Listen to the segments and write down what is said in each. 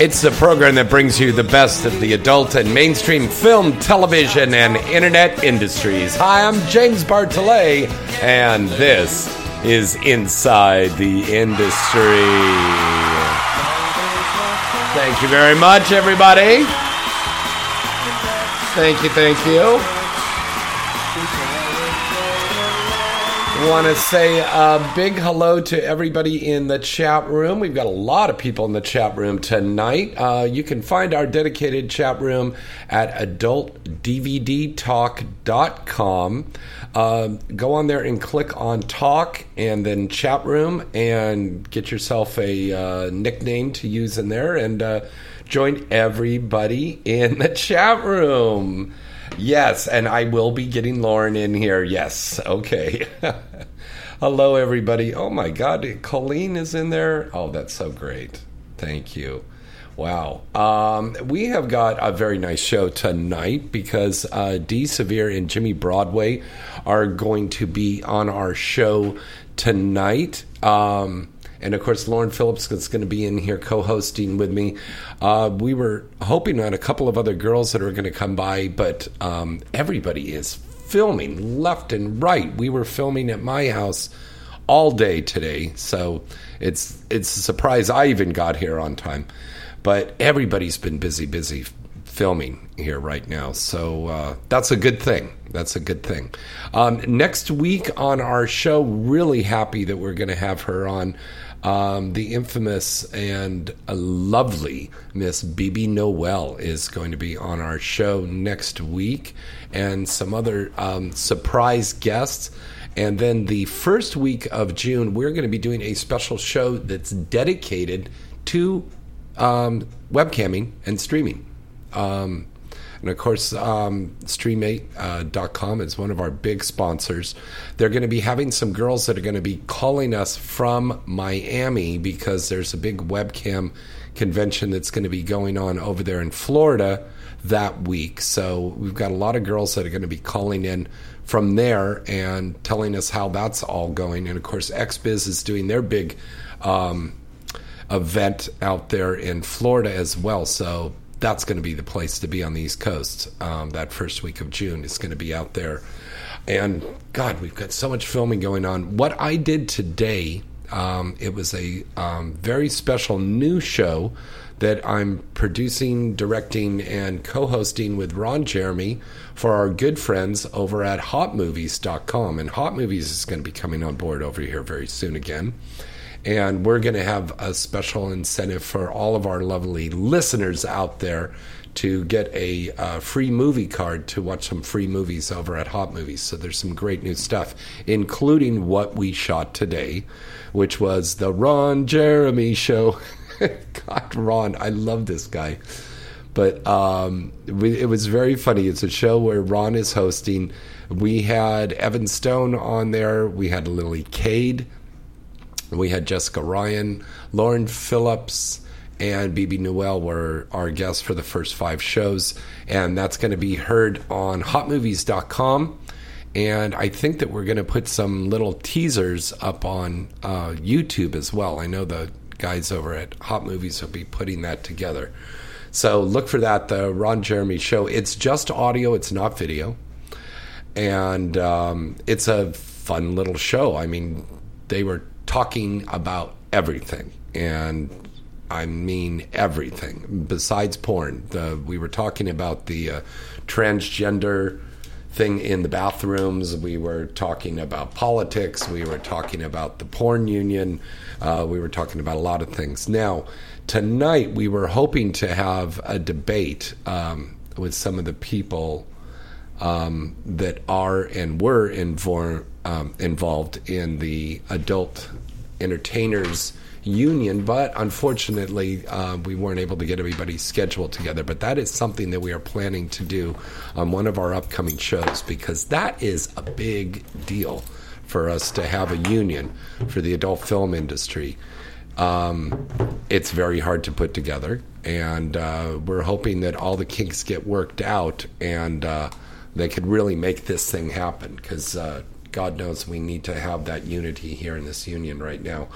It's the program that brings you the best of the adult and mainstream film, television, and internet industries. Hi, I'm James Bartholet, and this is Inside the Industry. Thank you very much, everybody. Thank you, thank you. Want to say a big hello to everybody in the chat room. We've got a lot of people in the chat room tonight. Uh, you can find our dedicated chat room at adultdvdtalk.com. Uh, go on there and click on talk and then chat room and get yourself a uh, nickname to use in there and uh, join everybody in the chat room. Yes, and I will be getting Lauren in here. Yes, okay. Hello, everybody. Oh my God, Colleen is in there. Oh, that's so great. Thank you. Wow. Um, we have got a very nice show tonight because uh, Dee Severe and Jimmy Broadway are going to be on our show tonight. Um, and of course, Lauren Phillips is going to be in here co hosting with me. Uh, we were hoping on a couple of other girls that are going to come by, but um, everybody is filming left and right. We were filming at my house all day today, so it's it's a surprise I even got here on time. But everybody's been busy, busy filming here right now, so uh, that's a good thing. That's a good thing. Um, next week on our show, really happy that we're going to have her on. Um, the infamous and lovely Miss Bibi Noel is going to be on our show next week, and some other um, surprise guests. And then the first week of June, we're going to be doing a special show that's dedicated to um, webcamming and streaming. Um, and of course, um, Stream8.com is one of our big sponsors. They're going to be having some girls that are going to be calling us from Miami because there's a big webcam convention that's going to be going on over there in Florida that week. So we've got a lot of girls that are going to be calling in from there and telling us how that's all going. And of course, XBiz is doing their big um, event out there in Florida as well. So that's going to be the place to be on the East Coast. Um, that first week of June is going to be out there. And God, we've got so much filming going on. What I did today, um, it was a um, very special new show that I'm producing, directing, and co hosting with Ron Jeremy for our good friends over at hotmovies.com. And Hot Movies is going to be coming on board over here very soon again. And we're going to have a special incentive for all of our lovely listeners out there to get a uh, free movie card to watch some free movies over at Hot Movies. So there's some great new stuff, including what we shot today, which was the Ron Jeremy show. God, Ron, I love this guy. But um, it was very funny. It's a show where Ron is hosting. We had Evan Stone on there. We had Lily Cade. We had Jessica Ryan, Lauren Phillips, and Bibi Noel were our guests for the first five shows. And that's going to be heard on hotmovies.com. And I think that we're going to put some little teasers up on uh, YouTube as well. I know the guys over at Hot Movies will be putting that together. So look for that, the Ron Jeremy show. It's just audio, it's not video. And um, it's a fun little show. I mean, they were talking about everything. And I mean everything besides porn. The, we were talking about the uh, transgender thing in the bathrooms. We were talking about politics. We were talking about the porn union. Uh, we were talking about a lot of things. Now, tonight we were hoping to have a debate um, with some of the people um, that are and were invor- um, involved in the adult entertainers union, but unfortunately, uh, we weren't able to get everybody's schedule together. But that is something that we are planning to do on one of our upcoming shows because that is a big deal for us to have a union for the adult film industry. Um, it's very hard to put together, and uh, we're hoping that all the kinks get worked out and uh, they could really make this thing happen because uh, God knows we need to have that unity here in this union right now,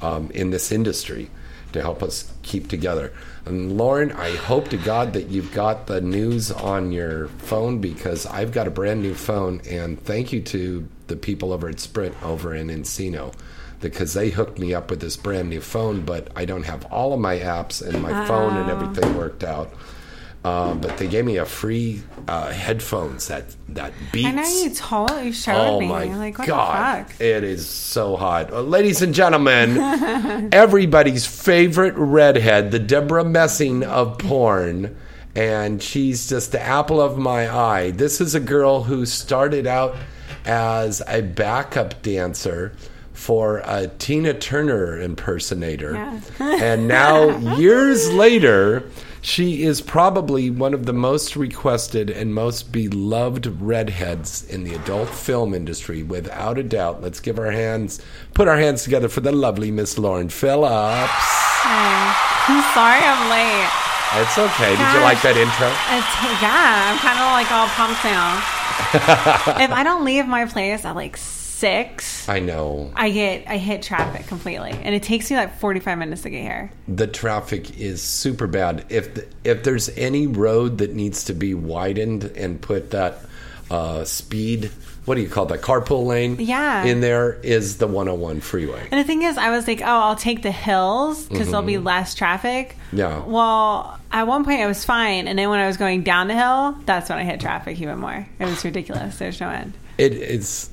um, in this industry, to help us keep together. And Lauren, I hope to God that you've got the news on your phone because I've got a brand new phone, and thank you to the people over at Sprint over in Encino. Because they hooked me up with this brand new phone, but I don't have all of my apps and my phone and everything worked out. Um, but they gave me a free uh, headphones that that beats. I know you told you showed Oh me. my like what god, the fuck? it is so hot, Uh, ladies and gentlemen. everybody's favorite redhead, the Debra Messing of porn, and she's just the apple of my eye. This is a girl who started out as a backup dancer for a Tina Turner impersonator, Yeah. and now years later. She is probably one of the most requested and most beloved redheads in the adult film industry, without a doubt. Let's give our hands, put our hands together for the lovely Miss Lauren Phillips. Oh, I'm sorry I'm late. It's okay. Did you like that intro? It's, yeah, I'm kind of like all pumped now. if I don't leave my place at like six, I know. I get I hit traffic completely, and it takes me like 45 minutes to get here. The traffic is super bad. If the, if there's any road that needs to be widened and put that uh, speed, what do you call that carpool lane? Yeah. in there is the 101 freeway. And the thing is, I was like, oh, I'll take the hills because there'll be less traffic. Mm-hmm. Yeah. Well, at one point I was fine, and then when I was going down the hill, that's when I hit traffic even more. It was ridiculous. There's no end. It is.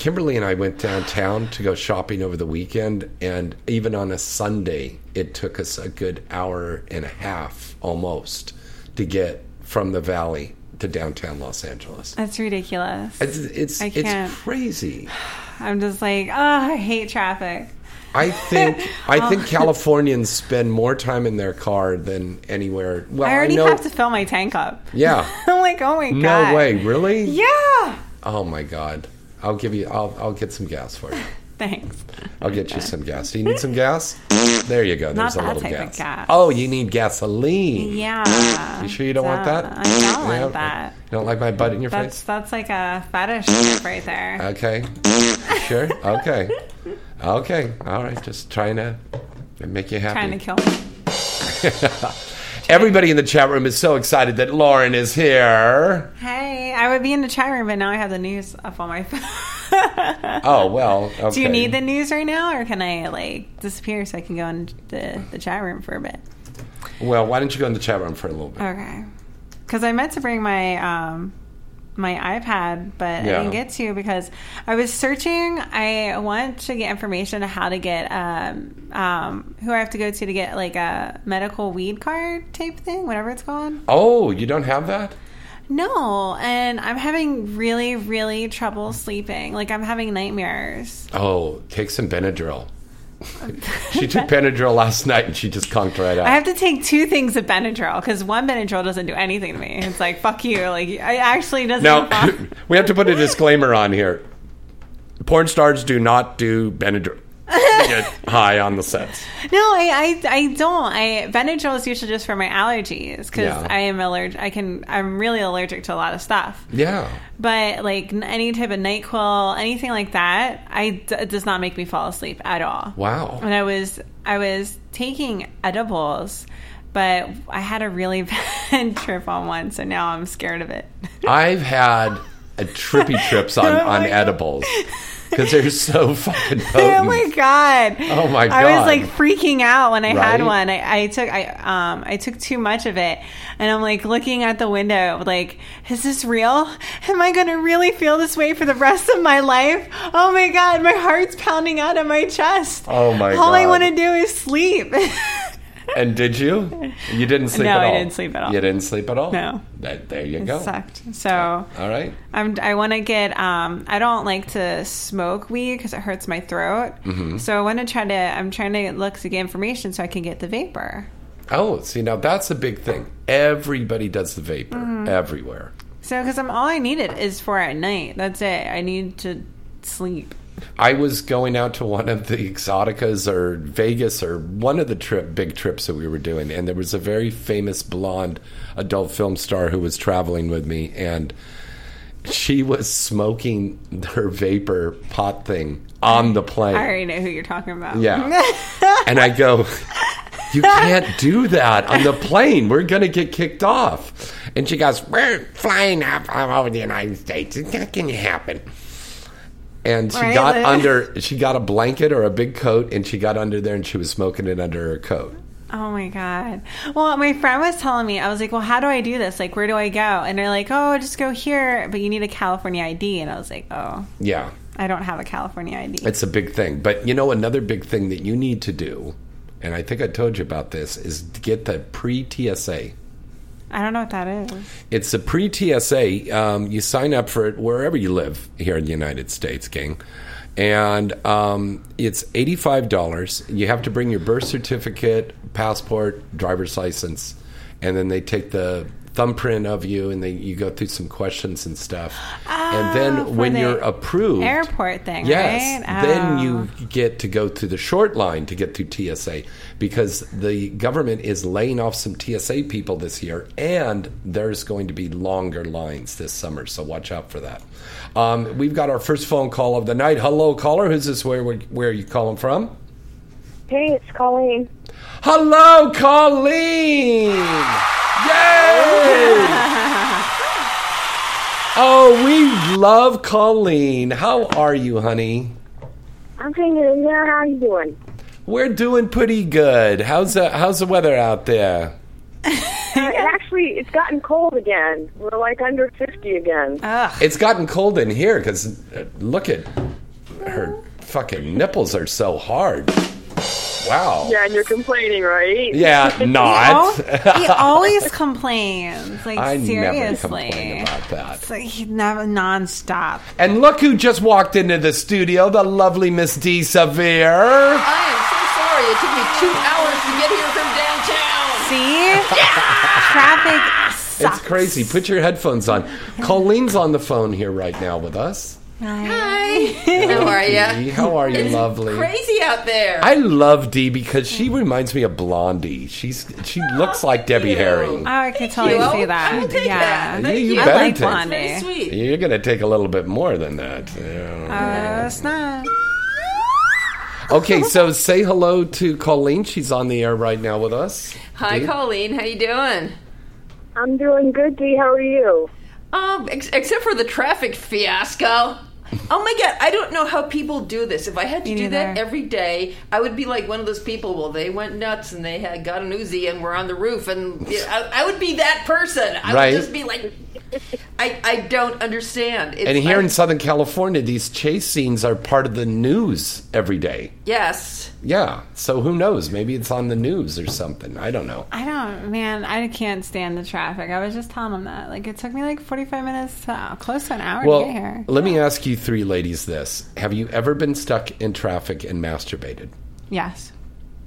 Kimberly and I went downtown to go shopping over the weekend, and even on a Sunday, it took us a good hour and a half almost to get from the valley to downtown Los Angeles. That's ridiculous. It's it's, I it's crazy. I'm just like, oh, I hate traffic. I think I oh. think Californians spend more time in their car than anywhere. Well, I already know. have to fill my tank up. yeah. I'm like, oh my god. No way, really? Yeah. Oh my god. I'll give you. I'll I'll get some gas for you. Thanks. I'll get you some gas. Do you need some gas? There you go. There's Not a that little type of gas. gas. Oh, you need gasoline. Yeah. You sure you don't want that? I don't Yeah? like that. You don't like my butt in your That's face? that's like a fetish right there. Okay. sure. Okay. Okay. All right. Just trying to make you happy. Trying to kill me. Everybody in the chat room is so excited that Lauren is here. Hey, I would be in the chat room, but now I have the news up on my phone. Oh well. Okay. Do you need the news right now, or can I like disappear so I can go in the, the chat room for a bit? Well, why don't you go in the chat room for a little bit? Okay. Because I meant to bring my um my iPad, but Yeah. I didn't get to because I was searching. I want to get information on how to get um um who I have to go to to get like a medical weed card type thing, whatever it's called. Oh, you don't have that? No, and I'm having really really trouble sleeping. Like I'm having nightmares. Oh, take some Benadryl. she took Benadryl last night and she just conked right out. I have to take two things of Benadryl because one Benadryl doesn't do anything to me. It's like fuck you. Like I actually doesn't. Now, we have to put a disclaimer on here. Porn stars do not do Benadryl. Get high on the sets. No, I, I, I don't. I Benadryl is usually just for my allergies because Yeah. I am allergic. I can. I'm really allergic to a lot of stuff. Yeah. But like any type of Nyquil, anything like that, I it does not make me fall asleep at all. Wow. And I was I was taking edibles, but I had a really bad trip on one, so now I'm scared of it. I've had a trippy trips on, Oh on edibles. Because they're so fucking potent. Oh my god! Oh my god! I was like freaking out when I had one. I, I took I um I took too much of it, and I'm like looking at the window, like, is this real? Am I gonna really feel this way for the rest of my life? Oh my god, my heart's pounding out of my chest. Oh my All I want to do is sleep. And did you? You didn't sleep No, at I didn't sleep at all. You didn't sleep at all. No. That, there you go. Sucked. So All right. I'm, I want to get. Um, I don't like to smoke weed because it hurts my throat. Mm-hmm. So I want to try to. I'm trying to look to get information so I can get the vapor. Oh, see now that's a big thing. Everybody does the vapor Mm-hmm. everywhere. So because I'm all I need it is for at night. That's it. I need to sleep. I was going out to one of the Exxxoticas or Vegas or one of the trip big trips that we were doing, and there was a very famous blonde adult film star who was traveling with me, and she was smoking her vapor pot thing on the plane. I already know who you're talking about. Yeah. and I go, You can't do that on the plane. We're going to get kicked off. And she goes, We're flying up all over the United States. It's not going to happen. And she Right. got under, she got a blanket or a big coat, and she got under there and she was smoking it under her coat. Oh my god. Well, my friend was telling me. I was like, "Well, how do I do this? Like, where do I go?" And they're like, "Oh, just go here, but you need a California ID." And I was like, "Oh, Yeah. I don't have a California ID." It's a big thing. But you know, another big thing that you need to do, and I think I told you about this, is get the pre TSA. I don't know what that is. It's a pre TSA. Um, you sign up for it wherever you live here in the United States, gang. And um, it's $85. You have to bring your birth certificate, passport, driver's license, and then they take the thumbprint of you and they you go through some questions and stuff. and Oh, then when the you're approved, airport thing, Yes. right? Then Oh. you get to go through the short line to get through TSA because the government is laying off some TSA people this year, and there's going to be longer lines this summer. So watch out for that. Um, we've got our first phone call of the night. Hello, caller. Who's this? Where where are you calling from? Hey, it's Colleen. Hello, Colleen. Yay! Oh, we love Colleen. How are you, honey? I'm hanging in there. How you doing? We're doing pretty good. How's the How's the weather out there? Uh, it actually, it's gotten cold again. We're like under 50 again. Ugh. It's gotten cold in here because look at her fucking nipples are so hard. Wow. yeah, and you're complaining, right? Yeah, not. he always complains. Like I never seriously, complain about that. It's like he never nonstop. And look who just walked into the studio, the lovely Miss Dee Severe. I am so sorry. It took me two hours to get here from downtown. See, yeah! traffic sucks. It's crazy. Put your headphones on. Colleen's on the phone here right now with us. Hi. How are you? how are you, lovely? Crazy out there. I love Dee because she reminds me of Blondie. She's she looks like Debbie you. Harry. Oh, I could totally you. see that. I will take yeah, that. Thank you you. I better like take- Blondie. Very sweet. You're gonna take a little bit more than that. Yeah. Uh, it's not. Okay, so say hello to Colleen. She's on the air right now with us. Hi, Dee? Colleen. How you doing? I'm doing good, Dee. How are you? Um, ex- except for the traffic fiasco. Oh my god, I don't know how people do this. If I had to Me do that every day, I would be like one of those people. Well, they went nuts and they had got an Uzi and were on the roof, and yeah, I, I would be that person. I Right. would just be like, I, I don't understand. It's, And here I- in Southern California, these chase scenes are part of the news every day. yes, Yeah, so who knows? Maybe it's on the news or something. I don't know. I don't, man. I can't stand the traffic. I was just telling them that. Like, it took me like forty-five minutes to uh, close to an hour Well, to get here. let me ask you three ladies this: Have you ever been stuck in traffic and masturbated? Yes.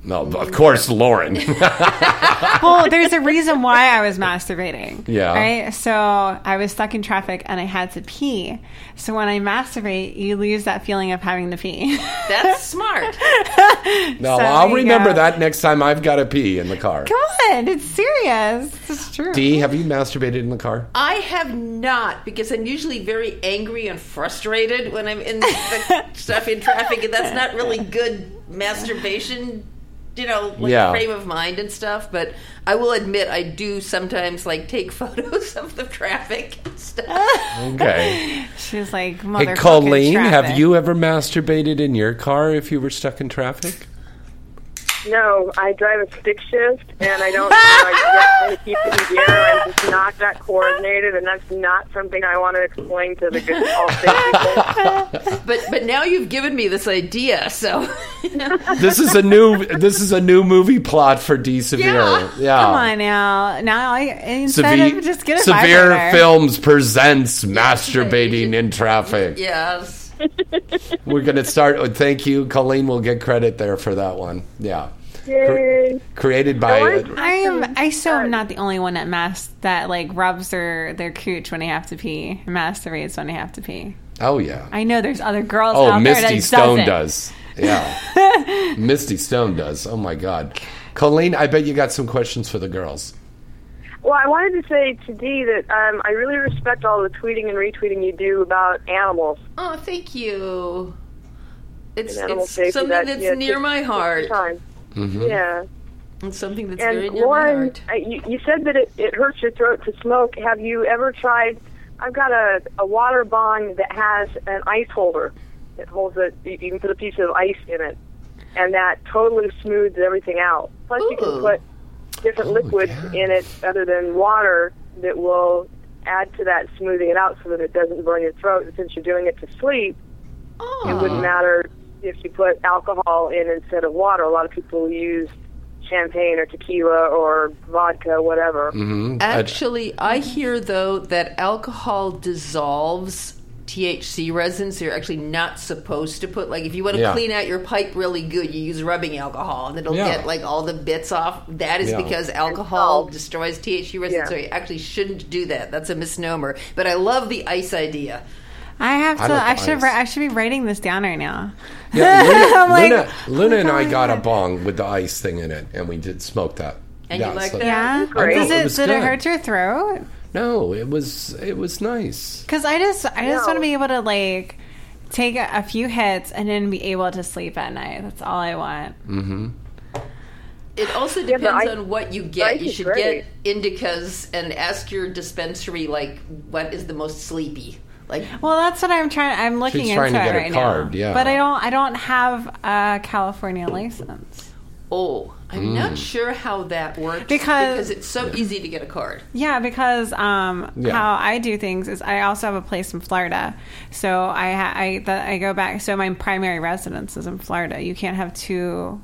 No, of course, Lauren. well, there's a reason why I was masturbating. Yeah. Right? So I was stuck in traffic and I had to pee. So when I masturbate, you lose that feeling of having to pee. that's smart. no, So I'll remember go. that next time I've got to pee in the car. Come on, it's serious. It's true. Dee, have you masturbated in the car? I have not because I'm usually very angry and frustrated when I'm in the stuff in traffic, and that's not really good masturbation. You know, like Yeah. frame of mind and stuff. But I will admit, I do sometimes like take photos of the traffic and stuff. Okay. She was like, Hey, "Motherfucking Colleen, have you ever masturbated in your car if you were stuck in traffic? No, I drive a stick shift, and I don't uh, get to keep it in gear. I'm just not that coordinated, and that's not something I want to explain to the good all people. But but now you've given me this idea, so This is a new this is a new movie plot for Dee Severe. Yeah. Yeah. Come on now. Now I instead Severe, of just get a Severe vibrator. Films presents masturbating in traffic. yes. We're gonna start. with Thank you, Colleen. will get credit there for that one. Yeah, Yay. created by. No, I- I am. I so am not the only one that mas- that like rubs their their cooch when they have to pee, masturbates when they have to pee. oh yeah. I know there's other girls Oh, out Misty there that Stone doesn't. does. Yeah, Misty Stone does. Oh my God, Colleen. I bet you got some questions for the girls. Well, I wanted to say to Dee that um, I really respect all the tweeting and retweeting you do about animals. Oh, thank you. It's, it's safety. something that, that's yeah, near my heart. Time. Mm-hmm. Yeah. It's something that's very And near my heart. uh, you, you said that it, it hurts your throat to smoke. Have you ever tried? I've got a, a water bong that has an ice holder. It holds it. You can put a piece of ice in it, and that totally smooths everything out. Plus, you can put different Oh, liquids yeah. in it other than water that will add to that smoothing it out so that it doesn't burn your throat. And since you're doing it to sleep, Oh. it wouldn't matter if you put alcohol in instead of water. A lot of people use champagne or tequila or vodka, whatever. Mm-hmm. Actually, I hear though that alcohol dissolves THC resins. So you're actually not supposed to put like if you want to Yeah. clean out your pipe really good, you use rubbing alcohol, and it'll Yeah. get like all the bits off. That is Yeah. because alcohol salt. destroys THC resins. Yeah. So you actually shouldn't do that. That's a misnomer. But I love the ice idea. I have I to. like I, should. ice. I should be writing this down right now. Yeah, Luna, like, Luna, Luna and I got a bong with the ice thing in it, and we did smoke that. And you like that? Yeah. Great. Does It it? did good. it hurt your throat? No, it was it was nice. Because I just, I just No. want to be able to like take a, a few hits and then be able to sleep at night. That's all I want. Mm-hmm. It also but depends I- on what you get. You should great. get indicas and ask your dispensary like what is the most sleepy. Like Well, that's what I'm trying. I'm looking She's into trying to it get a right card, now. yeah. But I don't. I don't have a California license. Oh, I'm Mm. not sure how that works Because- it's so easy to get a card. Yeah, because um, Yeah. how I do things is I also have a place in Florida, so I ha- I that I go back. So my primary residence is in Florida. You can't have two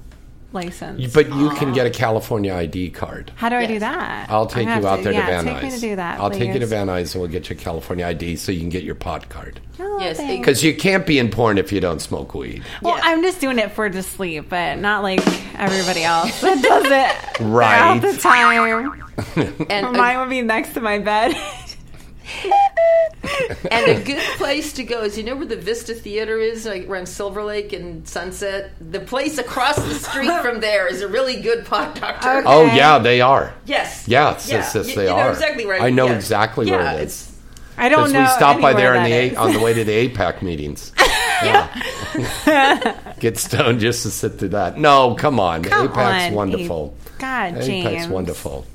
license. But you can get a California ID card. How do I do Yes. that? I'll I'm take gonna you have out there yeah, to Van Take me Nuys. to do that. I'll take you to please. Van Nuys and we'll get you a California ID so you can get your pod card. Oh, Yes, thanks. Because you can't be in porn if you don't smoke weed. Well, Yeah. I'm just doing it for to sleep, but not like everybody else that does it Right. all the time. And Mine a, would be next to my bed. and a good place to go is you know where the Vista Theater is, like around Silver Lake and Sunset. The place across the street from there is a really good pot doctor. Okay. Oh, yeah, they are. Yes. Yes, Yeah. yes, yes, You- they you know are. exactly where I know yeah. exactly yeah, where it is. I don't know. we stopped by there in the a- on the way to the APAC meetings. Yeah. Get stoned just to sit through that. No, come on. Come APAC's on, wonderful. God, APAC's James. wonderful.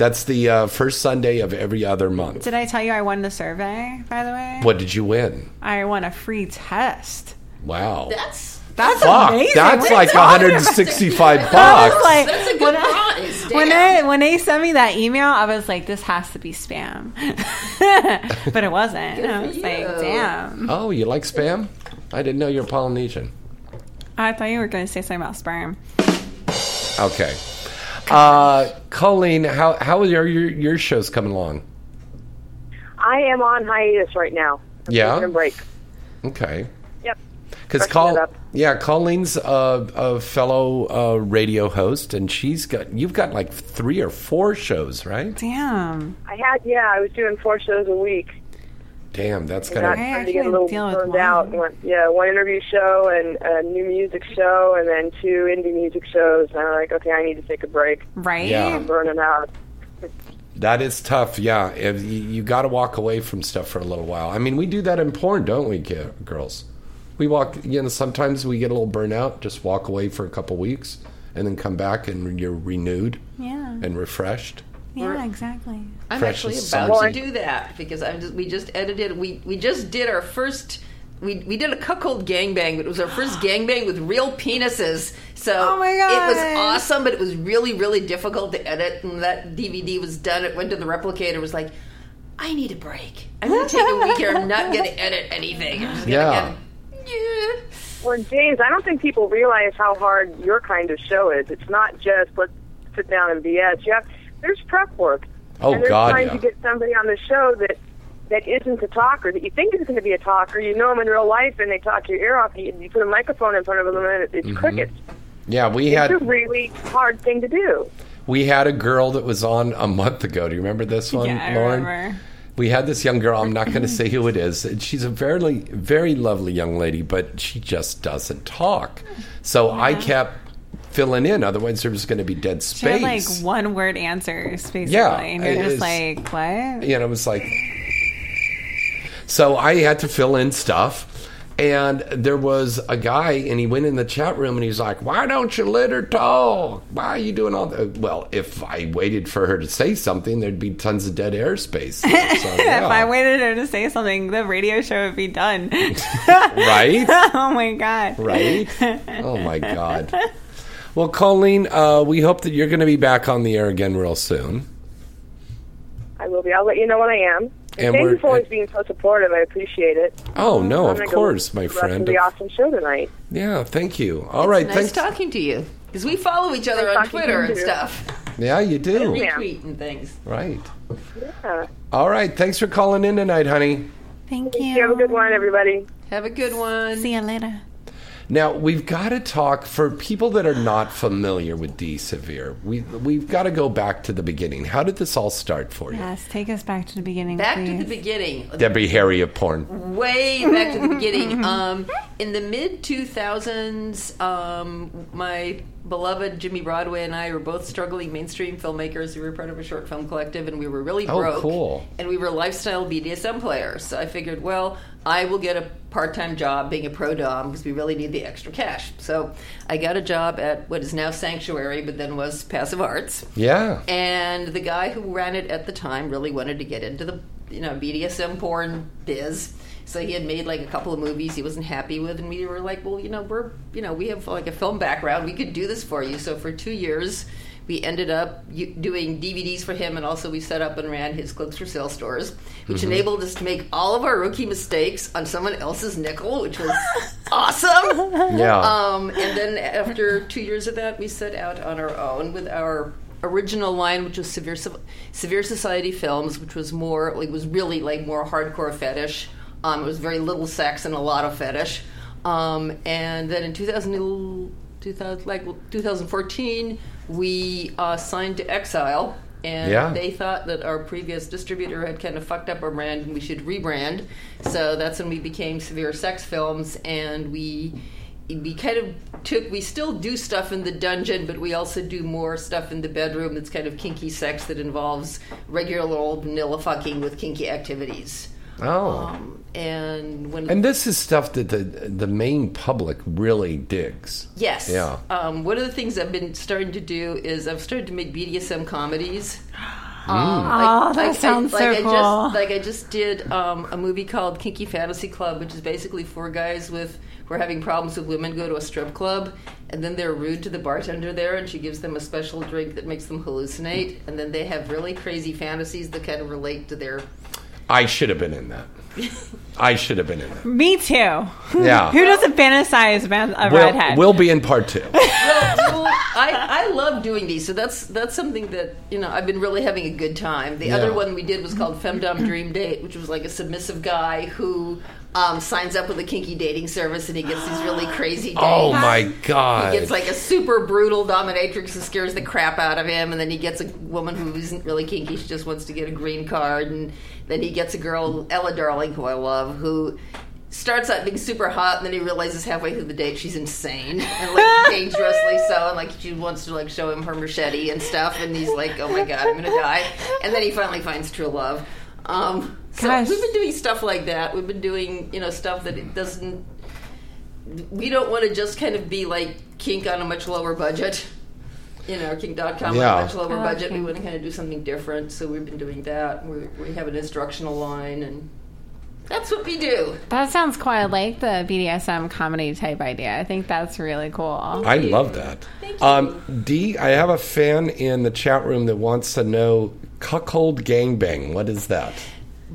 That's the uh, first Sunday of every other month. Did I tell you I won the survey? By the way, What did you win? I won a free test. Wow. That's That's Fuck, amazing. that's What are like you talking about? 165 I was bucks. like, that's a when good I- prize. When they when they sent me that email, I was like, "This has to be spam," but it wasn't. I for was like, "Damn!" Oh, you like spam? I didn't know you're Polynesian. I thought you were going to say something about sperm. Okay. Uh, Colleen, how how are your your, your shows coming along? I am on hiatus right now. I'm Yeah? break. Okay. Yep. Because Col- yeah, Colleen's a, a fellow uh, radio host, and she's got you've got like three or four shows, right? Damn. I had, yeah, I was doing four shows a week. Damn, that's kind of. got I started to get a little deal with burned one. out. One, yeah, one interview show and a new music show, and then two indie music shows. And I'm like, okay, I need to take a break. Right? Yeah. I'm burning out. That is tough. Yeah, if you, you got to walk away from stuff for a little while. I mean, we do that in porn, don't we, girls? We walk. You know, sometimes we get a little burnout. Just walk away for a couple weeks, and then come back, and you're renewed Yeah. and refreshed. Yeah, exactly. I'm Fresh actually about to do that because I'm just we just edited we we just did our first we we did a cuckold gangbang, but it was our first gangbang with real penises. So Oh my God. it was awesome, but it was really really difficult to edit. And that DVD was done. It went to the replicator. Was like, I need a break. I'm going to take a week here. I'm not going to edit anything. I'm just going to Yeah. yeah. Well, James, I don't think people realize how hard your kind of show is. It's not just let's sit down and BS. You have, there's prep work. Oh, and there's God, trying yeah. to get somebody on the show that that isn't a talker, that you think is going to be a talker. You know them in real life, and they talk your ear off. You, you put a microphone in front of them, and it's Mm-hmm. crickets. Yeah, we It's had a really hard thing to do. we had a girl that was on a month ago. Do you remember this one, Yeah, I Lauren? remember. We had this young girl. I'm not going to say who it is. and She's a very, very lovely young lady, but she just doesn't talk. So I kept filling in. Otherwise, there was going to be dead had like one word answers, basically. Yeah, and you're just like, what? you know, it was like. So I had to fill in stuff. And there was a guy, and he went in the chat room, and he's like, "Why don't you let her talk? Why are you doing all that?" Well, if I waited for her to say something, there'd be tons of dead airspace. So, yeah. If I waited her to say something, the radio show would be done. right? oh my god. right? Oh my God. Well, Colleen, uh, we hope that you're going to be back on the air again real soon. I will be. I'll let you know when I am. And, And thank you for always being so supportive. I appreciate it. Oh no, I'm of gonna go course, my to the rest of friend. The awesome show tonight. Yeah, thank you. All right, Nice thanks. talking to you because we follow each other Nice on Twitter and stuff, Yeah, you do. Yeah. retweet and things. Right. Yeah. All right. Thanks for calling in tonight, honey. Thank you. You have a good one, everybody. Have a good one. See you later. Now we've got to talk for people that are not familiar with Dee Severe. We we've got to go back to the beginning. How did this all start for you? Yes, take us back to the beginning, Back please. to the beginning. Debbie Harry of porn. way back to the beginning. Um, in the mid 2000s, um, my beloved Jimmy Broadway and I were both struggling mainstream filmmakers. We were part of a short film collective, and we were really Oh, broke. cool. And we were lifestyle BDSM players. So I figured, well, I will get a part-time job being a pro dom because we really need the extra cash. So I got a job at what is now Sanctuary, but then was Passive Arts. Yeah. And the guy who ran it at the time really wanted to get into the you know BDSM porn biz. So he had made like a couple of movies he wasn't happy with, and we were like, well, you know, we're you know we have like a film background, we could do this for you. So for two years, we ended up doing DVDs for him, and also we set up and ran his Clips4Sale stores, which enabled us to make all of our rookie mistakes on someone else's nickel, which was awesome. Yeah. Um, and then after two years of that, we set out on our own with our original line, which was Severe Severe Society Films, which was more like was really like more hardcore fetish. Um, it was very little sex and a lot of fetish. Um, and then in 2000, 2000 like 2014, we uh, signed to Exile. And Yeah. they thought that our previous distributor had kind of fucked up our brand and we should rebrand. So that's when we became Severe Sex Films, and we we kind of took we still do stuff in the dungeon, but we also do more stuff in the bedroom that's kind of kinky sex that involves regular old vanilla fucking with kinky activities. Oh. Um, and when and this is stuff that the the main public really digs. Yes. Yeah. Um, one of the things I've been starting to do is I've started to make BDSM comedies. Hmm. Um, Oh, that sounds like so I cool. Just, like I just did um, a movie called Kinky Fantasy Club, which is basically four guys with who are having problems with women go to a strip club, and then they're rude to the bartender there, and she gives them a special drink that makes them hallucinate, and then they have really crazy fantasies that kind of relate to their. I should have been in that. I should have been in that. Me too. Yeah. Who doesn't fantasize about a We'll, redhead? we'll be in part two. well, well, I, I love doing these, so that's that's something that you know I've been really having a good time. The Yeah. other one we did was called Femdom Dream Date, which was like a submissive guy who um, signs up with a kinky dating service and he gets these really crazy dates. Oh my god. He gets like a super brutal dominatrix who scares the crap out of him, and then he gets a woman who isn't really kinky; she just wants to get a green card, and then he gets a girl, Ella Darling, who I love, who starts out being super hot, and then he realizes halfway through the date she's insane and like dangerously so, and like she wants to like show him her machete and stuff, and he's like, "Oh my god, I'm gonna die," and then he finally finds true love. Um, so Gosh. we've been doing stuff like that. We've been doing you know stuff that it doesn't we don't want to just kind of be like kink on a much lower budget. You know, Kink.com Yeah. on a much lower Oh, budget. We want to kind of do something different, so we've been doing that. We, we have an instructional line, and that's what we do. That sounds quite like the BDSM comedy type idea. I think that's really cool. I love that. Um, Dee, I have a fan in the chat room that wants to know cuckold gangbang. What is that?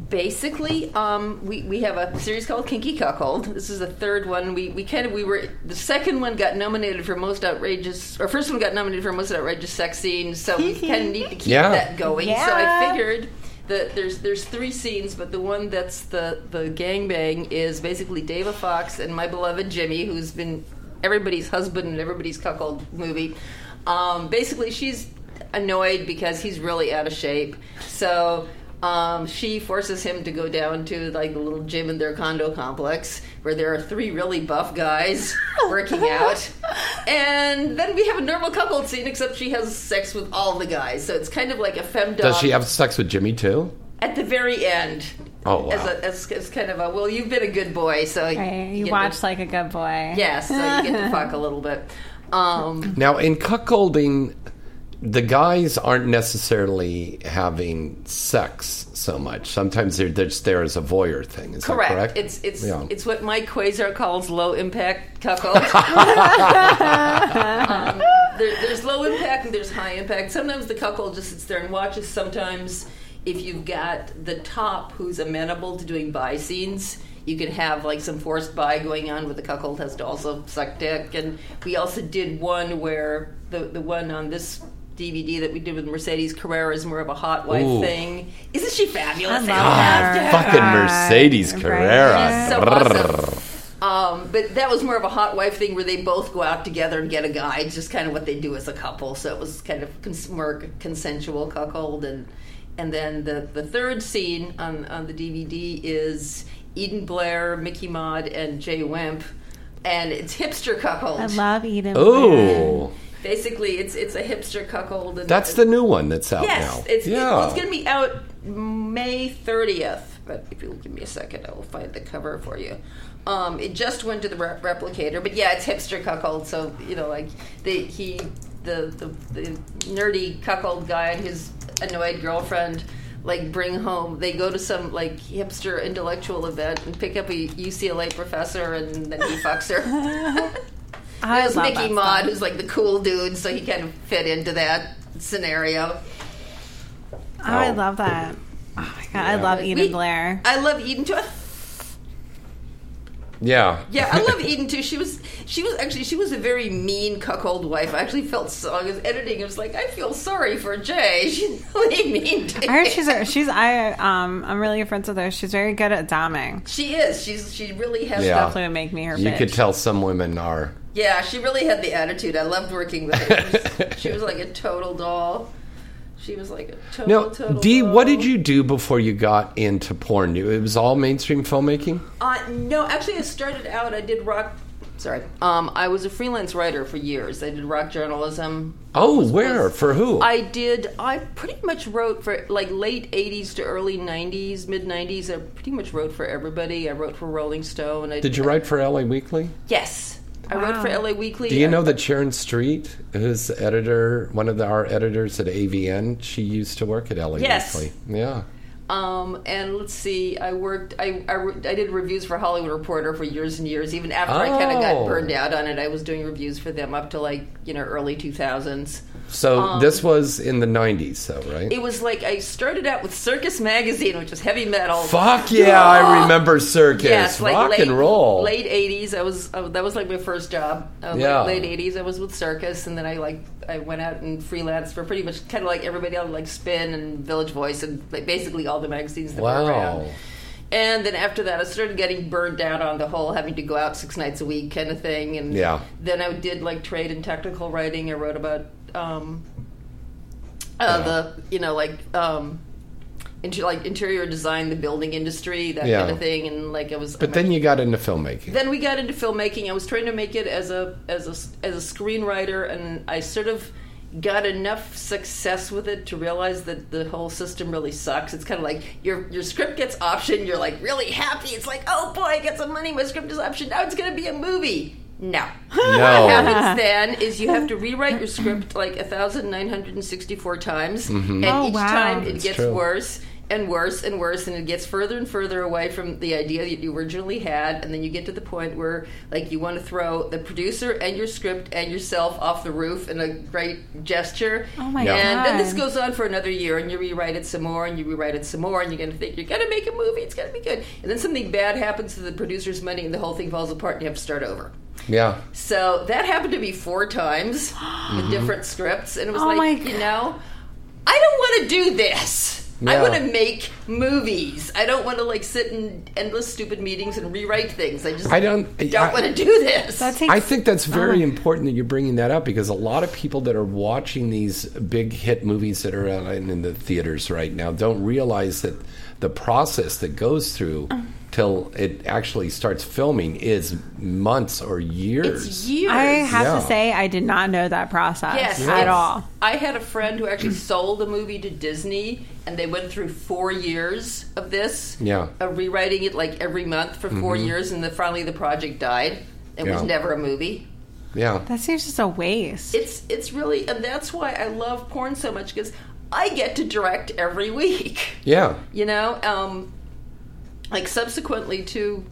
Basically, um, we, we have a series called Kinky Cuckold. This is the third one. We, we kind of we were the second one got nominated for most outrageous, or first one got nominated for most outrageous sex scene. So we kind of need to keep Yeah. that going. So I figured that there's there's three scenes, but the one that's the the gangbang is basically Dava Foxx and my beloved Jimmy, who's been everybody's husband and everybody's cuckold movie. Um, basically, she's annoyed because he's really out of shape. So um, she forces him to go down to like the little gym in their condo complex where there are three really buff guys working out. And then we have a normal cuckold scene, except she has sex with all the guys. So it's kind of like a femdom. Does she have sex with Jimmy too? at the very end? Oh, wow. As, a, as, as kind of a well, you've been a good boy, so Right, you get watch to, like a good boy. yes, so you get to fuck a little bit. Um, Now, in cuckolding, the guys aren't necessarily having sex so much. Sometimes they're, they're just there as a voyeur thing. Is correct. that correct? It's it's Yeah. it's what Mike Quasar calls low impact cuckold. um, there, there's low impact and there's high impact. Sometimes the cuckold just sits there and watches. Sometimes, if you've got the top who's amenable to doing bi scenes, you can have like some forced bi going on where the cuckold has to also suck dick. And we also did one where the the one on this. DVD that we did with Mercedes Carrera is more of a hot wife Ooh. thing. Isn't she fabulous? I love her. her. Fucking Mercedes Right. Carrera. She's so awesome. Um, but that was more of a hot wife thing where they both go out together and get a guy. It's just kind of what they do as a couple. So it was kind of cons- more consensual cuckold. And and then the, the third scene on, on the DVD is Eden Blair, Mickey Mod, and Jay Wimp. And it's hipster cuckold. I love Eden. Oh, Basically, it's it's a hipster cuckold. And that's the new one that's out Yes, now. it's, it- yeah. well, it's going to be out May 30th. But if you'll give me a second, I will find the cover for you. Um, it just went to the re- replicator, but yeah, it's hipster cuckold. So you know, like the he the the, the nerdy cuckold guy and his annoyed girlfriend. Like bring home, they go to some like hipster intellectual event and pick up a UCLA professor, and then he fucks her. I There's love Mickey that Mod, stuff. who's like the cool dude, so he kind of fit into that scenario. Oh, I Oh. love that. Oh my god, I love Eden We- Blair. I love Eden too. Yeah. Yeah, I love Eden too. She was she was actually she was a very mean cuckold wife. I actually felt so I was editing. I was like, I feel sorry for Jay. She's really mean. To I heard him. she's a, she's I um I'm really good friends with her. She's very good at doming. She is. She's she really has. Yeah. Yeah. Definitely would make me her you bitch. could tell some women are. yeah, she really had the attitude. I loved working with her. She was, she was like a total doll. She was like a total. Now, total Dee, what did you do before you got into porn? It was all mainstream filmmaking. Uh, no, actually, I started out. I did rock. Sorry, um, I was a freelance writer for years. I did rock journalism. Oh, Was- where was- for who? I did. I pretty much wrote for like late '80s to early '90s, mid '90s. I pretty much wrote for everybody. I wrote for Rolling Stone. I, Did you write for LA Weekly? Yes, I wrote for LA Weekly. Do you know that Sharon Street, who's the editor, one of the, our editors at AVN, she used to work at LA Yes. Weekly. Yeah. Um, and let's see, I worked. I, I I did reviews for Hollywood Reporter for years and years. Even after I kind of got Oh. burned out on it, I was doing reviews for them up to like you know early 2000s. So Um, this was in the 90s, though, right? It was like I started out with Circus Magazine, which was heavy metal. Fuck yeah, I remember Circus. Yes, like Rock late, and roll. Late '80s, I was uh, that was like my first job. Uh, Yeah. late, late '80s, I was with Circus, and then I like I went out and freelanced for pretty much kind of like everybody else, like Spin and Village Voice, and like basically all the magazines that were Wow. around. And then after that, I started getting burned out on the whole having to go out six nights a week kind of thing. And Yeah. then I did like trade and technical writing. I wrote about um, uh, Yeah. the you know like um, inter- like interior design, the building industry, that Yeah. kind of thing. And like I was, But then you got into filmmaking. then we got into filmmaking. I was trying to make it as a as a as a screenwriter, and I sort of got enough success with it to realize that the whole system really sucks. It's kind of like your your script gets optioned, you're like really happy. It's like, oh boy, I get some money. My script is optioned. Now it's going to be a movie. No. No. What happens then is you have to rewrite your script like 1,964 times, mm-hmm. and Oh, each wow. time it That's gets true. worse and worse and worse, and it gets further and further away from the idea that you originally had, and then you get to the point where like you want to throw the producer and your script and yourself off the roof in a great gesture. Oh my Yeah. And then this goes on for another year, and you rewrite it some more, and you rewrite it some more, and you're going to think you're going to make a movie, it's going to be good, and then something bad happens to the producer's money, and the whole thing falls apart, and you have to start over. Yeah. So that happened to me four times Mm-hmm. with different scripts, and it was Oh my like, God. you know, I don't want to do this. I Yeah. want to make movies. I don't want to like sit in endless stupid meetings and rewrite things. I just I don't- don't I- want to do this. That takes I think that's very Oh. important that you're bringing that up because a lot of people that are watching these big hit movies that are out in in the theaters right now don't realize that the process that goes through Uh. till it actually starts filming is months or years. it's years. I have Yeah. to say, I did not know that process Yes, at it's- all. I had a friend who actually sold a movie to Disney, and they went through four years of this. Yeah. of rewriting it like every month for 4 years, and then finally the project died. It was never a movie. yeah. That seems just a waste. It's it's really, and that's why I love porn so much because I get to direct every week. Yeah. You know, um, like subsequently to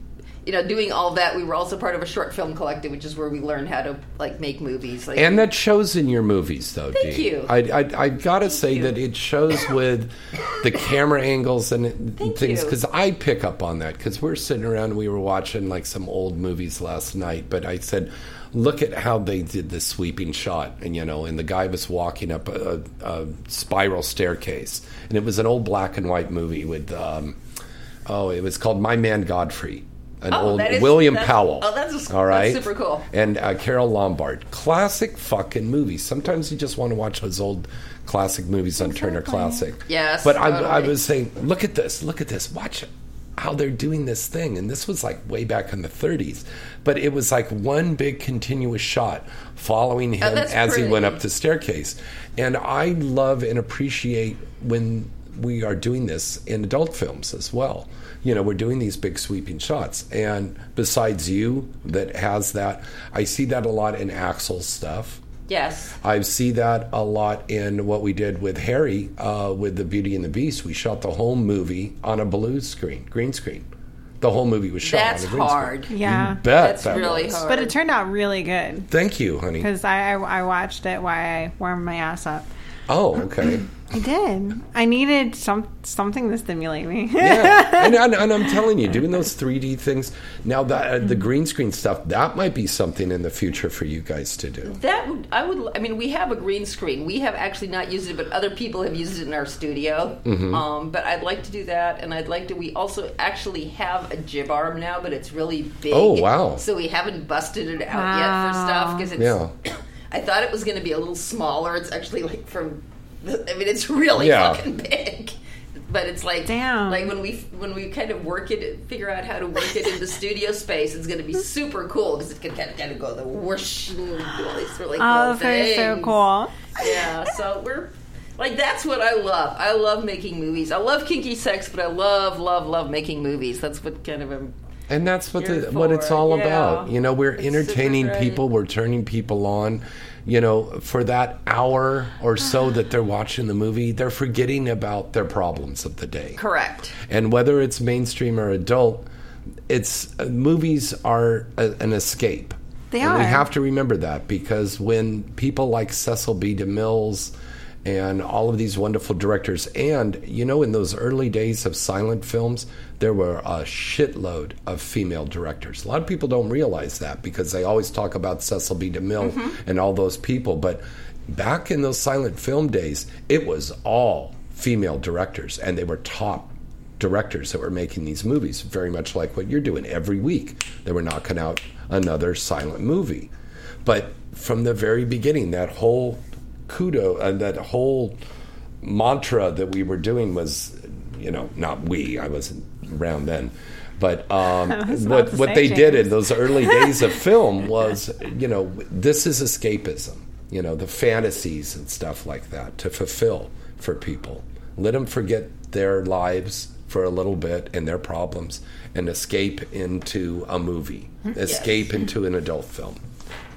you know doing all that, we were also part of a short film collective, which is where we learned how to like make movies. Like, And that shows in your movies, though. Thank Dee. you. I, I, I gotta say you. that it shows with the camera angles and Thank things because I pick up on that because we're sitting around and we were watching like some old movies last night. But I said, look at how they did the sweeping shot, and you know, and the guy was walking up a, a spiral staircase, and it was an old black and white movie with, um, oh, it was called My Man Godfrey. An Oh, old is- William Powell. oh, that's- all right, that's super cool. and uh, Carole Lombard. Classic fucking movies. Sometimes you just want to watch those old classic movies on Turner Classic. Yes, But I, I was saying, look at this, look at this, watch it. How they're doing this thing, and this was like way back in the 30s, but it was like one big continuous shot following oh, him Oh, as he went up the staircase. And I love and appreciate when we are doing this in adult films as well. You know, we're doing these big sweeping shots. And besides you, that has that, I see that a lot in Axel's stuff. Yes, I see that a lot in what we did with Harry uh, with The Beauty and the Beast. We shot the whole movie on a blue screen, green screen. The whole movie was shot that's on a green hard. screen. yeah. Bet That's that really was. hard. But it turned out really good Thank you, honey. because I, I, I watched it while I warmed my ass up. Oh, okay. I did. I needed some something to stimulate me. yeah, and, and, and I'm telling you, doing those 3D things now that uh, the green screen stuff that might be something in the future for you guys to do. That would I would I mean we have a green screen. We have actually not used it, but other people have used it in our studio. Mm-hmm. Um, but I'd like to do that, and I'd like to. We also actually have a jib arm now, but it's really big. Oh, wow. So we haven't busted it out yet for stuff because it's. Yeah. I thought it was going to be a little smaller. It's actually like from. The- I mean, it's really Yeah. fucking big. But it's like, Damn. like when we when we kind of work it, figure out how to work it in the studio space, it's going to be super cool because it can kind of, kind of go the whoosh and do all these really oh, cool oh, that is so cool. Yeah, so we're like that's what I love. I love making movies. I love kinky sex, but I love love love making movies. That's what kind of am And that's what Here the, what it's all yeah. about. You know, we're It's entertaining people, we're turning people on. You know, for that hour or so that they're watching the movie, they're forgetting about their problems of the day. correct. And whether it's mainstream or adult, it's uh, movies are a, an escape. They and We have to remember that because when people like Cecil B. DeMille's and all of these wonderful directors, and you know, in those early days of silent films, there were a shitload of female directors. A lot of people don't realize that because they always talk about Cecil B. DeMille mm-hmm. and all those people, but back in those silent film days, it was all female directors, and they were top directors that were making these movies, very much like what you're doing every week. They were knocking out another silent movie. But from the very beginning, that whole kudo and that whole mantra that we were doing was, you know, not we, I wasn't around then. But um, what what say, they did in those early days of film was, you know, this is escapism. You know, the fantasies and stuff like that to fulfill for people. Let them forget their lives for a little bit and their problems and escape into a movie, escape into an adult film.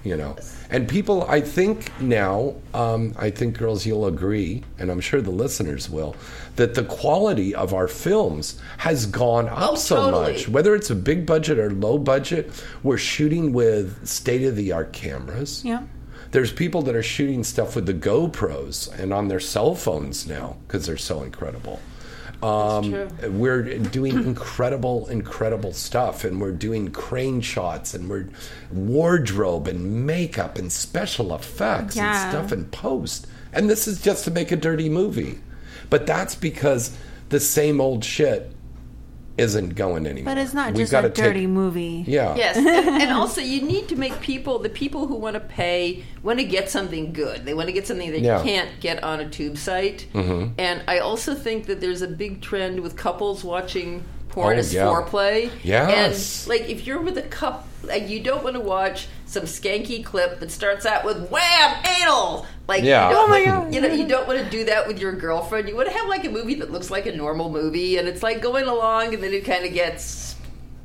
You know, and people, I think now, um, I think girls, you'll agree, and I'm sure the listeners will, that the quality of our films has gone up Oh, so totally. much. Whether it's a big budget or low budget, we're shooting with state of the art cameras. Yeah. There's people that are shooting stuff with the GoPros and on their cell phones now because they're so incredible. Um, we're doing incredible, incredible stuff, and we're doing crane shots, and we're wardrobe and makeup and special effects Yeah. and stuff in post. And this is just to make a dirty movie, but that's because the same old shit isn't going anymore. But it's not We've just gotta a dirty take- movie. Yeah. Yes, and, and also you need to make people the people who want to pay want to get something good. They want to get something they Yeah. can't get on a tube site. Mm-hmm. And I also think that there's a big trend with couples watching porn Oh, as yeah. foreplay. Yes. And like if you're with a couple, like you don't want to watch some skanky clip that starts out with wham anal. Like Yeah. you don't, Oh my like, God. you know you don't want to do that with your girlfriend. You want to have like a movie that looks like a normal movie, and it's like going along, and then it kind of gets